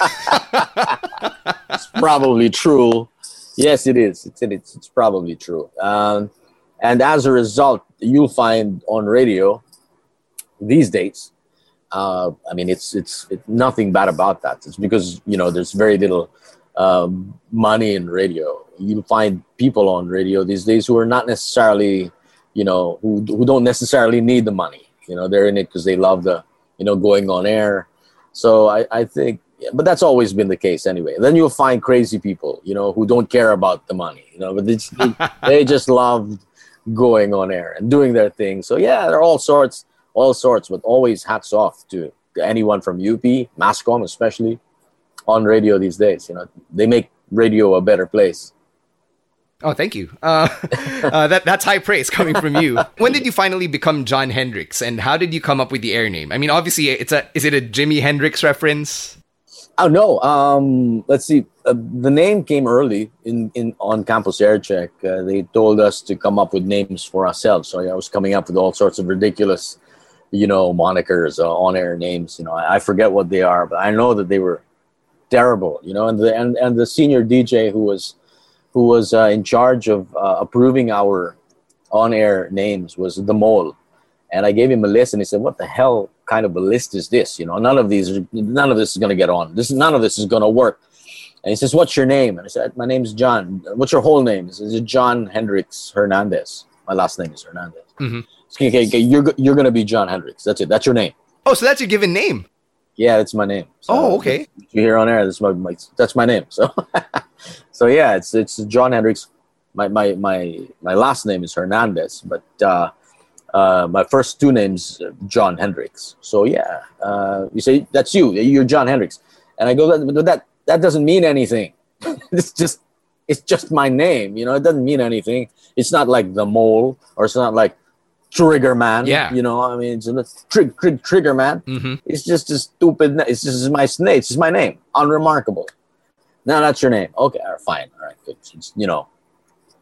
Speaker 1: it's probably true. Yes, it is. It's it's, it's probably true. Um, and as a result, you'll find on radio these days. Uh, I mean, it's it's it, nothing bad about that. It's because you know there's very little um, money in radio. You find people on radio these days who are not necessarily, you know, who who don't necessarily need the money. You know, they're in it because they love the, you know, going on air. So I, I think, but that's always been the case anyway. Then you'll find crazy people, you know, who don't care about the money, you know, but they, [laughs] they just love going on air and doing their thing. So yeah, there are all sorts, all sorts, but always hats off to anyone from UP, Mascom especially, on radio these days. You know, they make radio a better place.
Speaker 3: Oh, thank you. Uh, [laughs] uh, that that's high praise coming from you. when did you finally become John Hendricks, and how did you come up with the air name? I mean, obviously, it's a is it a Jimi Hendrix reference?
Speaker 1: Oh no. Um, let's see. Uh, the name came early in, in on campus air check. Uh, they told us to come up with names for ourselves. So I was coming up with all sorts of ridiculous, you know, monikers, uh, on air names. You know, I, I forget what they are, but I know that they were terrible. You know, and the and, and the senior DJ who was who was uh, in charge of uh, approving our on-air names was the mole. And i gave him a list and he said what the hell kind of a list is this? You know none of these none of this is going to get on. This none of this is going to work. And he says what's your name? And i said my name's john. What's your whole name? He says john hendricks hernandez. My last name is hernandez.
Speaker 3: Mhm.
Speaker 1: Okay, okay, you're, you're going to be john hendricks that's it that's your name
Speaker 3: Oh, so that's your given name.
Speaker 1: yeah, that's my name. So
Speaker 3: Oh, okay.
Speaker 1: You hear on air, that's my, my that's my name. So, [laughs] so yeah, it's it's John Hendricks. My my my my last name is Hernandez, but uh, uh, my first two names John Hendricks. So yeah, uh, you say that's you. You're John Hendricks, and I go that that that doesn't mean anything. [laughs] it's just it's just my name. You know, it doesn't mean anything. It's not like the mole, or it's not like Trigger Man.
Speaker 3: Yeah.
Speaker 1: you know, I mean, it's trig, trig, Trigger Man.
Speaker 3: hmm
Speaker 1: It's just a stupid. na- It's just my name. It's just my name. Unremarkable. No, that's your name. Okay, all right, fine. All right, good. It's, you know,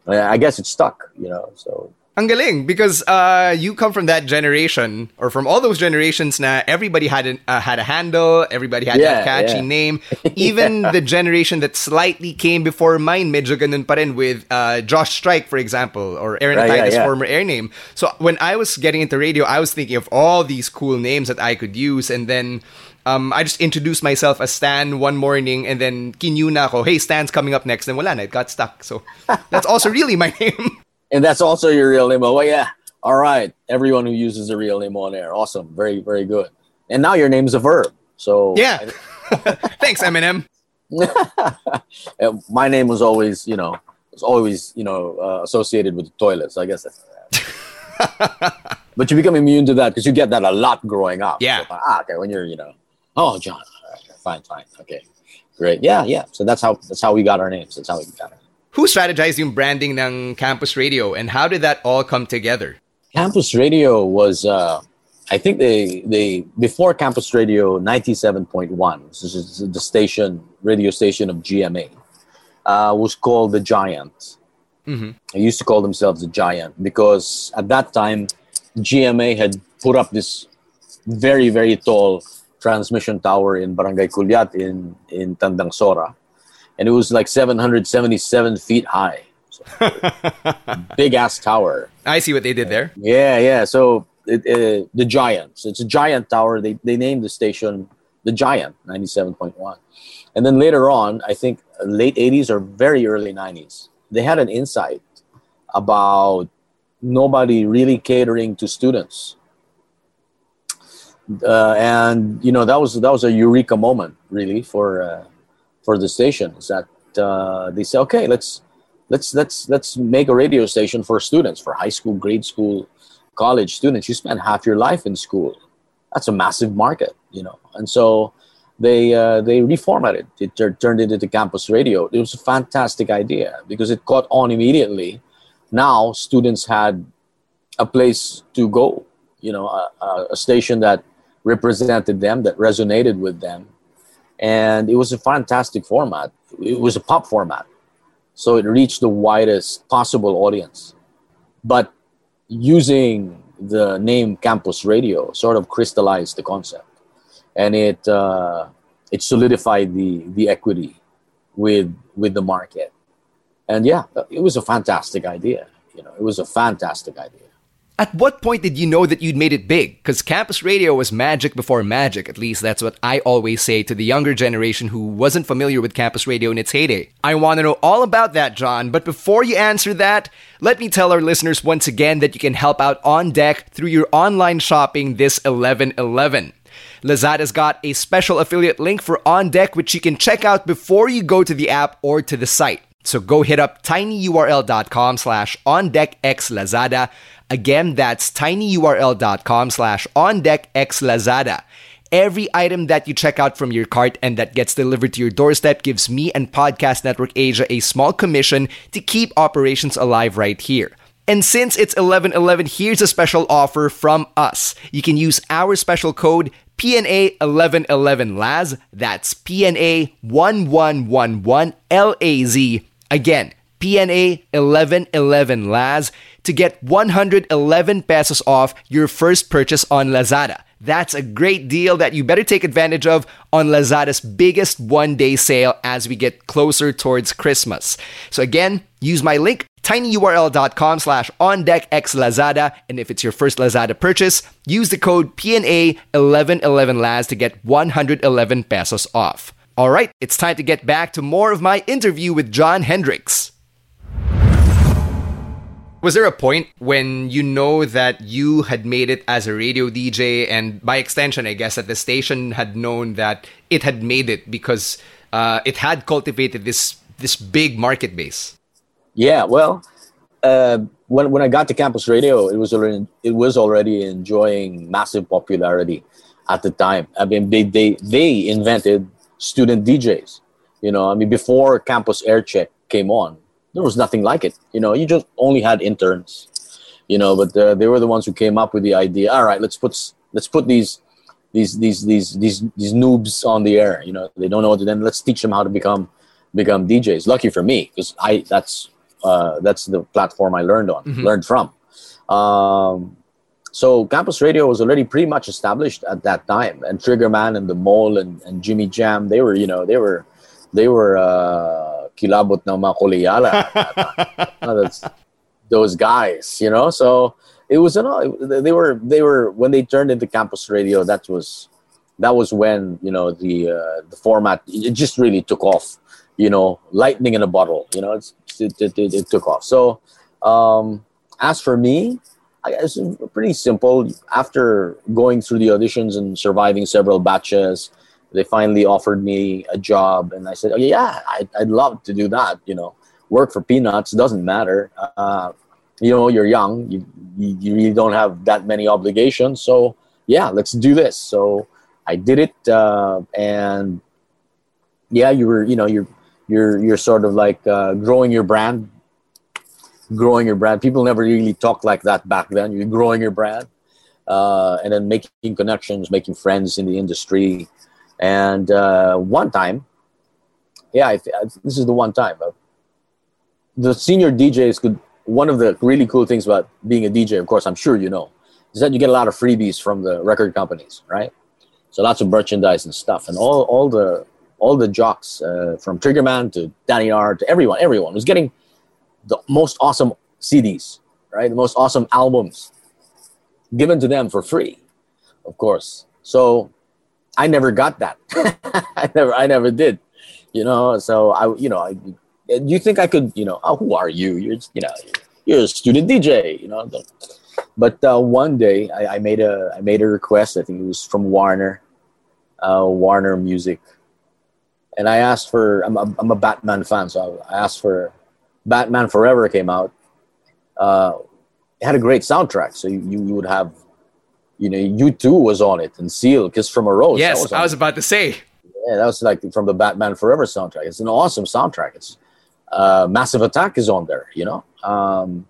Speaker 1: I guess it's stuck. You know, so
Speaker 3: Ang galing because uh, you come from that generation or from all those generations now everybody had an, uh, had a handle, everybody had
Speaker 1: Yeah,
Speaker 3: that catchy
Speaker 1: yeah.
Speaker 3: name. [laughs] Even the generation that slightly came before mine, medyo ganun pa rin with uh, Josh Strike, for example, or Aaron
Speaker 1: Right, yeah, yeah.
Speaker 3: former air name. So when I was getting into radio, I was thinking of all these cool names that I could use, and then. Um, I just introduced myself as Stan one morning and then kinyu na ako, hey, Stan's coming up next. And wala na, it got stuck. So that's also really my [laughs] name.
Speaker 1: And that's also your real name. Oh, well, yeah. All right, everyone who uses a real name on air, awesome, very, very good. And now your name's a verb. So
Speaker 3: Yeah. [laughs] [laughs] Thanks, Eminem. [laughs]
Speaker 1: My name was always, you know, was always, you know, uh, associated with the toilet. So I guess that's. but you become immune to that because you get that a lot growing up.
Speaker 3: Yeah.
Speaker 1: So, ah, okay. When you're, you know, oh, John. all right, fine, fine. Okay. Great. Yeah, yeah. So that's how that's how we got our names. That's how we got it.
Speaker 3: Who strategized yung branding ng campus radio and how did that all come together?
Speaker 1: Campus Radio was, uh, I think they they before Campus Radio ninety seven point one, this is the station radio station of GMA, uh, was called the Giant.
Speaker 3: Mhm.
Speaker 1: They used to call themselves the Giant because at that time, GMA had put up this very very tall transmission tower in Barangay Culiat in in Tandang Sora, and it was like seven hundred seventy seven feet high. So, [laughs] big ass tower.
Speaker 3: I see what they did there.
Speaker 1: Yeah, yeah. So it, uh, the Giants. It's a giant tower. They they named the station the Giant, ninety seven point one, and then later on, I think late eighties or very early nineties, they had an insight about nobody really catering to students. Uh, and you know that was that was a eureka moment really for uh, for the station is that uh, they say okay let's let's let's let's make a radio station for students for high school grade school college students. You spend half your life in school. That's a massive market you know? And so they uh, they reformatted. It turned it into campus radio. It was a fantastic idea because it caught on immediately. Now students had a place to go you know a, a station that represented them that resonated with them and it was a fantastic format it was a pop format so it reached the widest possible audience but using the name campus radio sort of crystallized the concept and it uh, it solidified the the equity with with the market. And yeah, it was a fantastic idea. You know, it was a fantastic idea.
Speaker 3: At what point did you know that you'd made it big? Because campus radio was magic before magic. At least that's what I always say to the younger generation who wasn't familiar with campus radio in its heyday. I want to know all about that, John. But before you answer that, let me tell our listeners once again that you can help out on deck through your online shopping this 11 11. Lazada's got a special affiliate link for On Deck, which you can check out before you go to the app or to the site. So go hit up tinyurl.com slash ondeckxlazada. Again, that's tinyurl.com slash ondeckxlazada. Every item that you check out from your cart and that gets delivered to your doorstep gives me and Podcast Network Asia a small commission to keep operations alive right here. And since it's 1111, here's a special offer from us. You can use our special code PNA1111LAZ. That's PNA1111LAZ. Again, PNA1111LAZ to get 111 pesos off your first purchase on Lazada. That's a great deal that you better take advantage of on Lazada's biggest one day sale as we get closer towards Christmas. So, again, use my link tinyurl.com slash ondeckxlazada and if it's your first lazada purchase use the code pna1111laz to get 111 pesos off all right it's time to get back to more of my interview with john hendricks was there a point when you know that you had made it as a radio DJ, and by extension, I guess that the station had known that it had made it because uh, it had cultivated this this big market base?
Speaker 1: Yeah, well, uh, when when I got to campus radio, it was already it was already enjoying massive popularity at the time. I mean, they they they invented student DJs. You know, I mean, before campus air check came on, there was nothing like it. You know, you just only had interns. You know, but uh, they were the ones who came up with the idea. All right, let's put let's put these these these these these these noobs on the air. You know, they don't know what to. Then let's teach them how to become become DJs. Lucky for me, because I that's uh, that's the platform I learned on, mm-hmm. learned from. Um, so campus radio was already pretty much established at that time, and Triggerman and the Mole and, and Jimmy Jam, they were you know they were they were. Uh, kilabot ng mga. [laughs] That's those guys, you know. So it was, you know, they were they were when they turned into campus radio. That was that was when you know the uh, the format it just really took off. You know, lightning in a bottle. You know, it's, it, it, it, it took off. So um, as for me, I guess pretty simple. After going through the auditions and surviving several batches, they finally offered me a job and i said oh, yeah I'd, I'd love to do that you know. Work for peanuts doesn't matter. Uh, you know you're young you, you really don't have that many obligations so yeah let's do this. So i did it uh, and yeah you were you know you're you're you're sort of like uh, growing your brand growing your brand. People never really talk like that back then. You're growing your brand uh, and then making connections making friends in the industry and uh, one time, yeah, th- this is the one time. Uh, the senior DJs could. One of the really cool things about being a DJ, of course, I'm sure you know, is that you get a lot of freebies from the record companies, right? So lots of merchandise and stuff, and all all the all the jocks uh, from Triggerman to Danny R to everyone, everyone was getting the most awesome CDs, right? The most awesome albums given to them for free, of course. So I never got that. [laughs] I never, I never did. You know, so I, you know, I, you think I could, you know, oh, who are you? You're, you know, you're a student DJ. You know, but uh, one day I, I, made a, I made a request. I think it was from Warner, uh, Warner Music, and I asked for. I'm a, I'm a Batman fan, so I asked for Batman Forever came out. Uh, it had a great soundtrack, so you, you would have you know, U2 was on it and Seal, Kiss from a Rose.
Speaker 3: Yes, was I was
Speaker 1: it.
Speaker 3: about to say.
Speaker 1: Yeah, that was like from the Batman Forever soundtrack. It's an awesome soundtrack. It's uh, Massive Attack is on there. You know, um,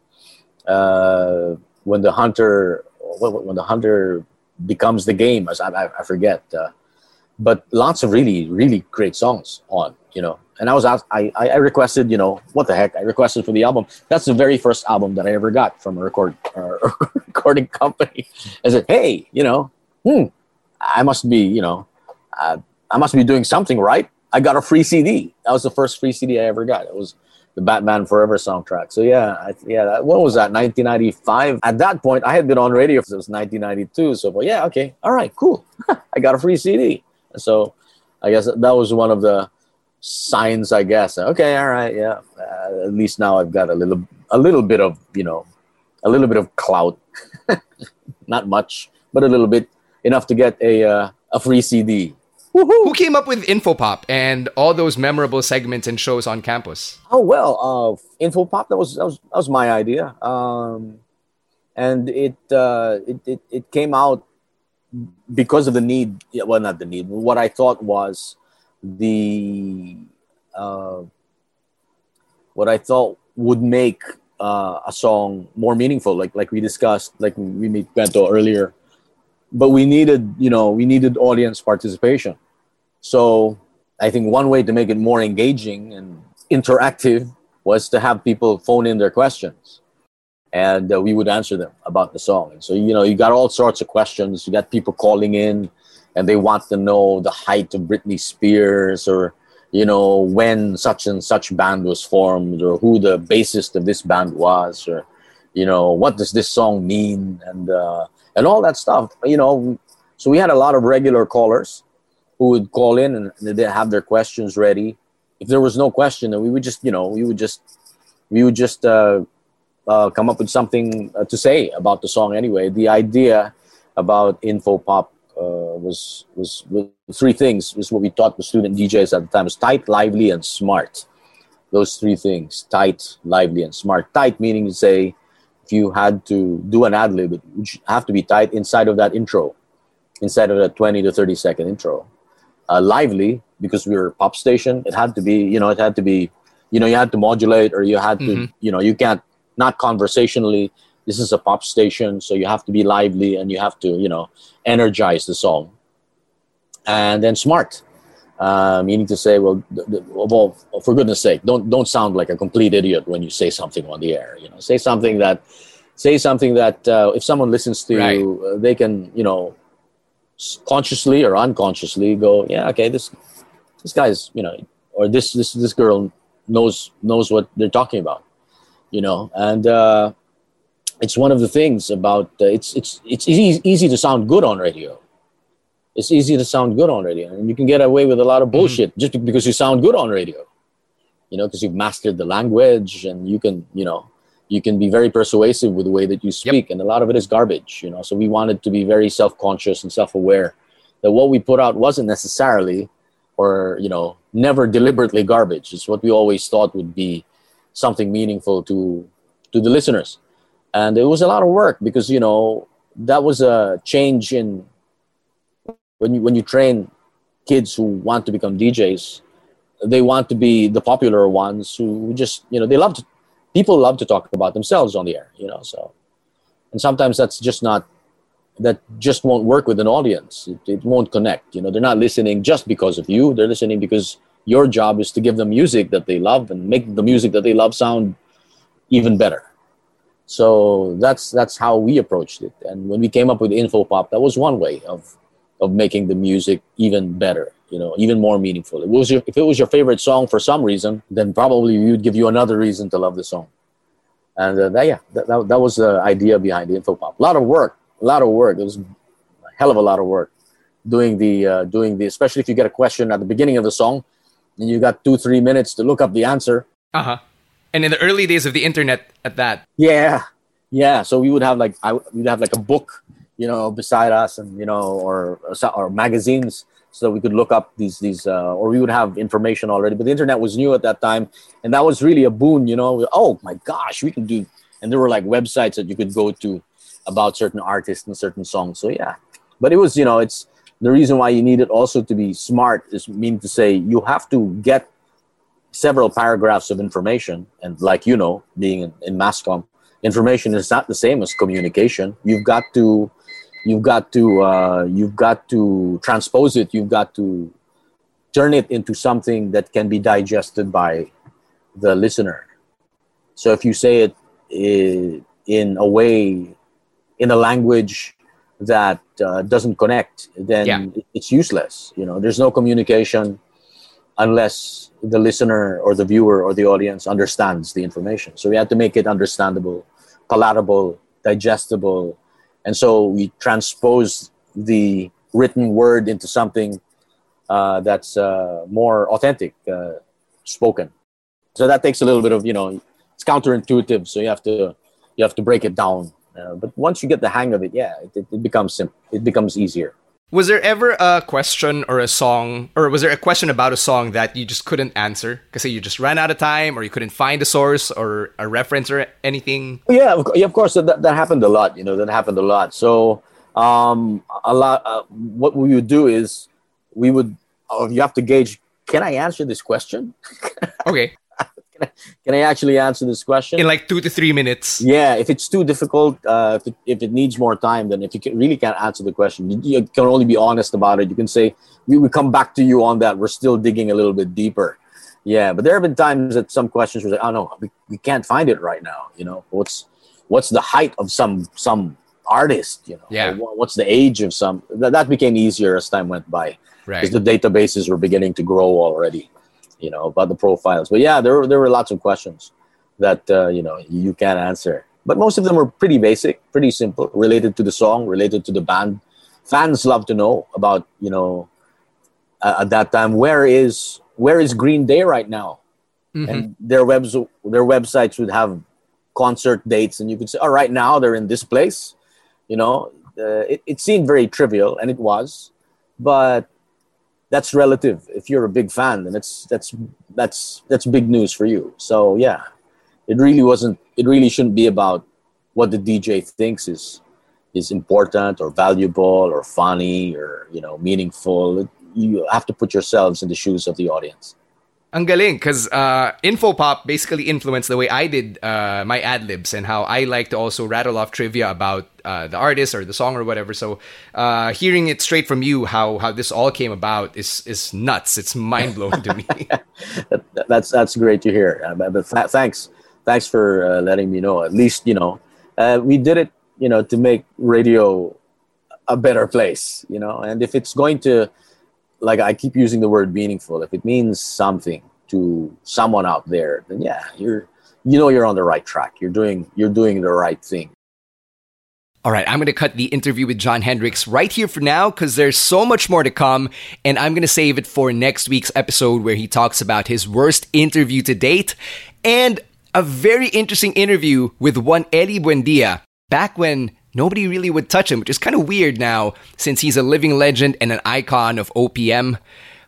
Speaker 1: uh, when the hunter when the hunter becomes the game, as I, I, I forget. Uh, but lots of really really great songs on. You know, and I was asked, I, I requested, you know, what the heck? I requested for the album. That's the very first album that I ever got from a record [laughs] recording company. I said, hey, you know, hmm, I must be, you know, uh, I must be doing something right. I got a free CD. That was the first free CD I ever got. It was the Batman Forever soundtrack. So yeah, I, yeah. That, what was that? 1995. At that point, I had been on radio since 1992. So yeah, okay, all right, cool. [laughs] I got a free CD. So I guess that was one of the signs, I guess. Okay, all right, yeah. Uh, at least now I've got a little, a little bit of, you know, a little bit of clout. [laughs] Not much, but a little bit enough to get a uh, a free CD.
Speaker 3: Woo-hoo. Who came up with Infopop and all those memorable segments and shows on campus?
Speaker 1: Oh well, uh, Infopop that was that was that was my idea, um, and it, uh, it it it came out because of the need. Well, not the need. What I thought was the uh, what I thought would make uh, a song more meaningful, like like we discussed, like we made Bento earlier. But we needed, you know, we needed audience participation. So I think one way to make it more engaging and interactive was to have people phone in their questions, and uh, we would answer them about the song. And so you know, you got all sorts of questions. You got people calling in and they want to know the height of Britney Spears or you know when such and such band was formed or who the bassist of this band was or you know what does this song mean and uh, and all that stuff you know so we had a lot of regular callers who would call in and they have their questions ready if there was no question then we would just you know we would just we would just uh, uh, come up with something uh, to say about the song anyway the idea about info pop uh, was, was, was three things was what we taught the student DJs at the time was tight, lively, and smart. Those three things: tight, lively, and smart. Tight meaning to say, if you had to do an ad lib, it would have to be tight inside of that intro, inside of that twenty to thirty second intro. Uh, lively because we were a pop station. It had to be, you know, it had to be, you know, you had to modulate or you had to, mm-hmm. you know, you can't not conversationally. This is a pop station so you have to be lively and you have to you know energize the song. And then smart. Uh, meaning to say well, well for goodness sake don't don't sound like a complete idiot when you say something on the air you know. Say something that say something that uh, if someone listens to right. you uh, they can you know consciously or unconsciously go yeah okay this this guy's you know or this this this girl knows knows what they're talking about you know and uh, it's one of the things about uh, it's it's it's easy, easy to sound good on radio. It's easy to sound good on radio, and you can get away with a lot of mm-hmm. bullshit mm-hmm. just because you sound good on radio. You know, because you've mastered the language, and you can you know you can be very persuasive with the way that you speak, yep. and a lot of it is garbage. You know, so we wanted to be very self-conscious and self-aware that what we put out wasn't necessarily or you know never deliberately garbage. It's what we always thought would be something meaningful to to the listeners. And it was a lot of work because you know that was a change in when you when you train kids who want to become DJs they want to be the popular ones who just you know they love to people love to talk about themselves on the air you know so. And sometimes that's just not that just won't work with an audience. It, it won't connect you know they're not listening just because of you they're listening because your job is to give them music that they love and make the music that they love sound even better so that's that's how we approached it. And when we came up with Infopop, that was one way of of making the music even better, you know, even more meaningful. It was your, if it was your favorite song for some reason, then probably we would give you another reason to love the song. And uh, that, yeah, that, that, that was the idea behind the Infopop. A lot of work, a lot of work. It was a hell of a lot of work doing the uh, doing the especially if you get a question at the beginning of the song and you got two three minutes to look up the answer.
Speaker 3: Uh huh and in the early days of the internet at that.
Speaker 1: Yeah. Yeah. So we would have like i we'd have like a book you know beside us and you know or or magazines so that we could look up these these uh, or we would have information already. But the internet was new at that time. And that was really a boon you know. Oh my gosh we can do and there were like websites that you could go to about certain artists and certain songs. So yeah. But it was you know it's the reason why you need it also to be smart is mean to say you have to get several paragraphs of information. And like you know being in, in masscom information is not the same as communication. You've got to you've got to uh, you've got to transpose it. You've got to turn it into something that can be digested by the listener. So if you say it eh, in a way in a language that uh, doesn't connect, then yeah. it's useless. You know, there's no communication unless the listener or the viewer or the audience understands the information. So we have to make it understandable, palatable, digestible, and so we transpose the written word into something uh, that's uh, more authentic, uh, spoken. So that takes a little bit of you know, it's counterintuitive. So you have to you have to break it down uh, but once you get the hang of it, yeah, it, it becomes simple. It becomes easier.
Speaker 3: Was there ever a question or a song, or was there a question about a song that you just couldn't answer because you just ran out of time, or you couldn't find a source or a reference or anything?
Speaker 1: Yeah, of, yeah, of course that, that happened a lot. You know, that happened a lot. So um, a lot. Uh, what we would do is we would. Oh, you have to gauge. Can I answer this question? [laughs]
Speaker 3: okay
Speaker 1: can, I, can I actually answer this question
Speaker 3: in like two to three minutes?
Speaker 1: Yeah, if it's too difficult, uh, if, it, if it needs more time, then if you can, really can't answer the question, you, you, can only be honest about it. You can say we will come back to you on that. We're still digging a little bit deeper. Yeah, but there have been times that some questions were like, oh no, we, we can't find it right now. You know, what's what's the height of some some artist? You know,
Speaker 3: yeah.
Speaker 1: what's the age of some? That, that became easier as time went by
Speaker 3: because
Speaker 1: right. the databases were beginning to grow already you know, about the profiles. But yeah, there were, there were lots of questions that, uh, you know, you can't answer. But most of them were pretty basic, pretty simple, related to the song, related to the band. Fans love to know about, you know, uh, at that time, where is where is Green Day right now? Mm-hmm. And their webs their websites would have concert dates, and you could say, "Oh, right now they're in this place." You know, uh, it, it seemed very trivial, and it was, but that's relative. If you're a big fan, then it's that's that's that's big news for you. So yeah, it really wasn't. It really shouldn't be about what the DJ thinks is is important or valuable or funny or you know meaningful. You have to put yourselves in the shoes of the audience.
Speaker 3: Ang galing, because uh, Infopop basically influenced the way I did uh, my ad libs and how I like to also rattle off trivia about uh, the artist or the song or whatever. So uh, hearing it straight from you, how how this all came about is is nuts. It's mind blowing to me. [laughs]
Speaker 1: that's that's great to hear. Uh, but th- thanks, thanks for uh, letting me know. At least you know we did it. You know to make radio a better place. You know, and if it's going to like I keep using the word meaningful. If it means something to someone out there, then yeah, you're you know you're on the right track. You're doing you're doing the right thing.
Speaker 3: All right, I'm going to cut the interview with John Hendricks right here for now because there's so much more to come, and I'm going to save it for next week's episode where he talks about his worst interview to date and a very interesting interview with one Ely Buendia back when nobody really would touch him, which is kind of weird now since he's a living legend and an icon of OPM.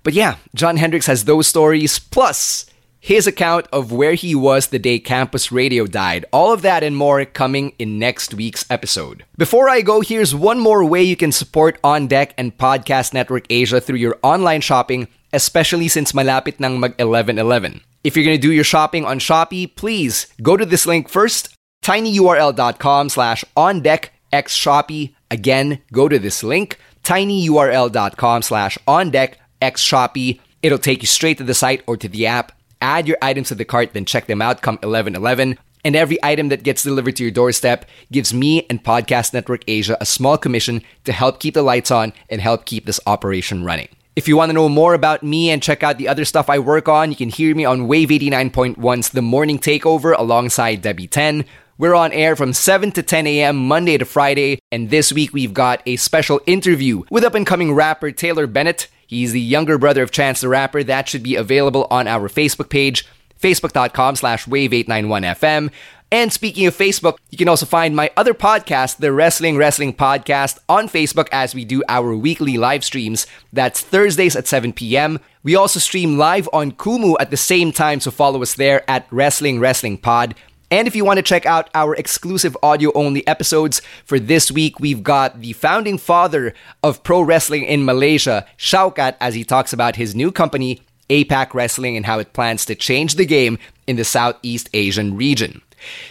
Speaker 3: But yeah, John Hendricks has those stories, plus his account of where he was the day campus radio died. All of that and more coming in next week's episode. Before I go, here's one more way you can support On Deck and Podcast Network Asia through your online shopping, especially since malapit ng mag 11-11. If you're going to do your shopping on Shopee, please go to this link first, tinyurl.com slash on deck x Shopee. Again, go to this link, tinyurl.com slash on deck x Shopee. It'll take you straight to the site or to the app. Add your items to the cart, then check them out come 1111. And every item that gets delivered to your doorstep gives me and Podcast Network Asia a small commission to help keep the lights on and help keep this operation running. If you want to know more about me and check out the other stuff I work on, you can hear me on Wave 89.1's The Morning Takeover alongside Debbie 10. We're on air from 7 to 10 a.m. Monday to Friday, and this week we've got a special interview with up and coming rapper Taylor Bennett. He's the younger brother of Chance the Rapper. That should be available on our Facebook page, facebook.com slash wave891fm. And speaking of Facebook, you can also find my other podcast, the Wrestling Wrestling Podcast, on Facebook as we do our weekly live streams. That's Thursdays at 7 p.m. We also stream live on Kumu at the same time, so follow us there at Wrestling Wrestling Pod. And if you want to check out our exclusive audio only episodes for this week, we've got the founding father of pro wrestling in Malaysia, Shaukat, as he talks about his new company, APAC Wrestling, and how it plans to change the game in the Southeast Asian region.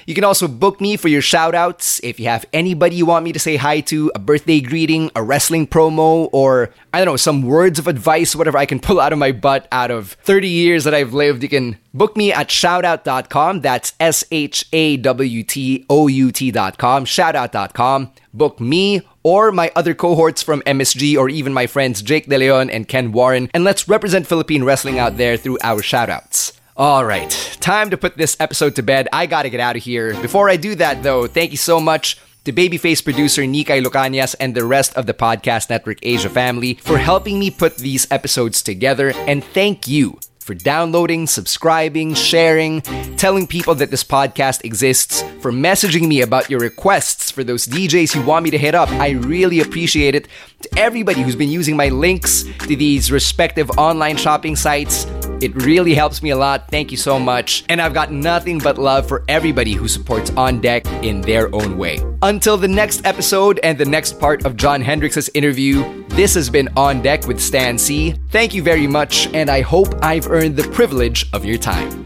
Speaker 3: You can also book me for your shoutouts if you have anybody you want me to say hi to, a birthday greeting, a wrestling promo, or I don't know, some words of advice, whatever I can [laughs] pull out of my butt out of 30 years that I've lived. You can book me at shawtout.com. That's S H A W T O U T.com, shawtout.com. Book me or my other cohorts from MSG or even my friends Jake De Leon and Ken Warren, and let's represent Philippine wrestling out there through our shoutouts. All right, time to put this episode to bed. I gotta get out of here. Before I do that, though, thank you so much to Babyface producer Nikay Lucanias and the rest of the Podcast Network Asia family for helping me put these episodes together. And thank you for downloading, subscribing, sharing, telling people that this podcast exists, for messaging me about your requests for those DJs you want me to hit up. I really appreciate it. To everybody who's been using my links to these respective online shopping sites, it really helps me a lot. Thank you so much. And I've got nothing but love for everybody who supports On Deck in their own way. Until the next episode and the next part of John Hendricks' interview, this has been On Deck with Stan Sy. Thank you very much, and I hope I've earned the privilege of your time.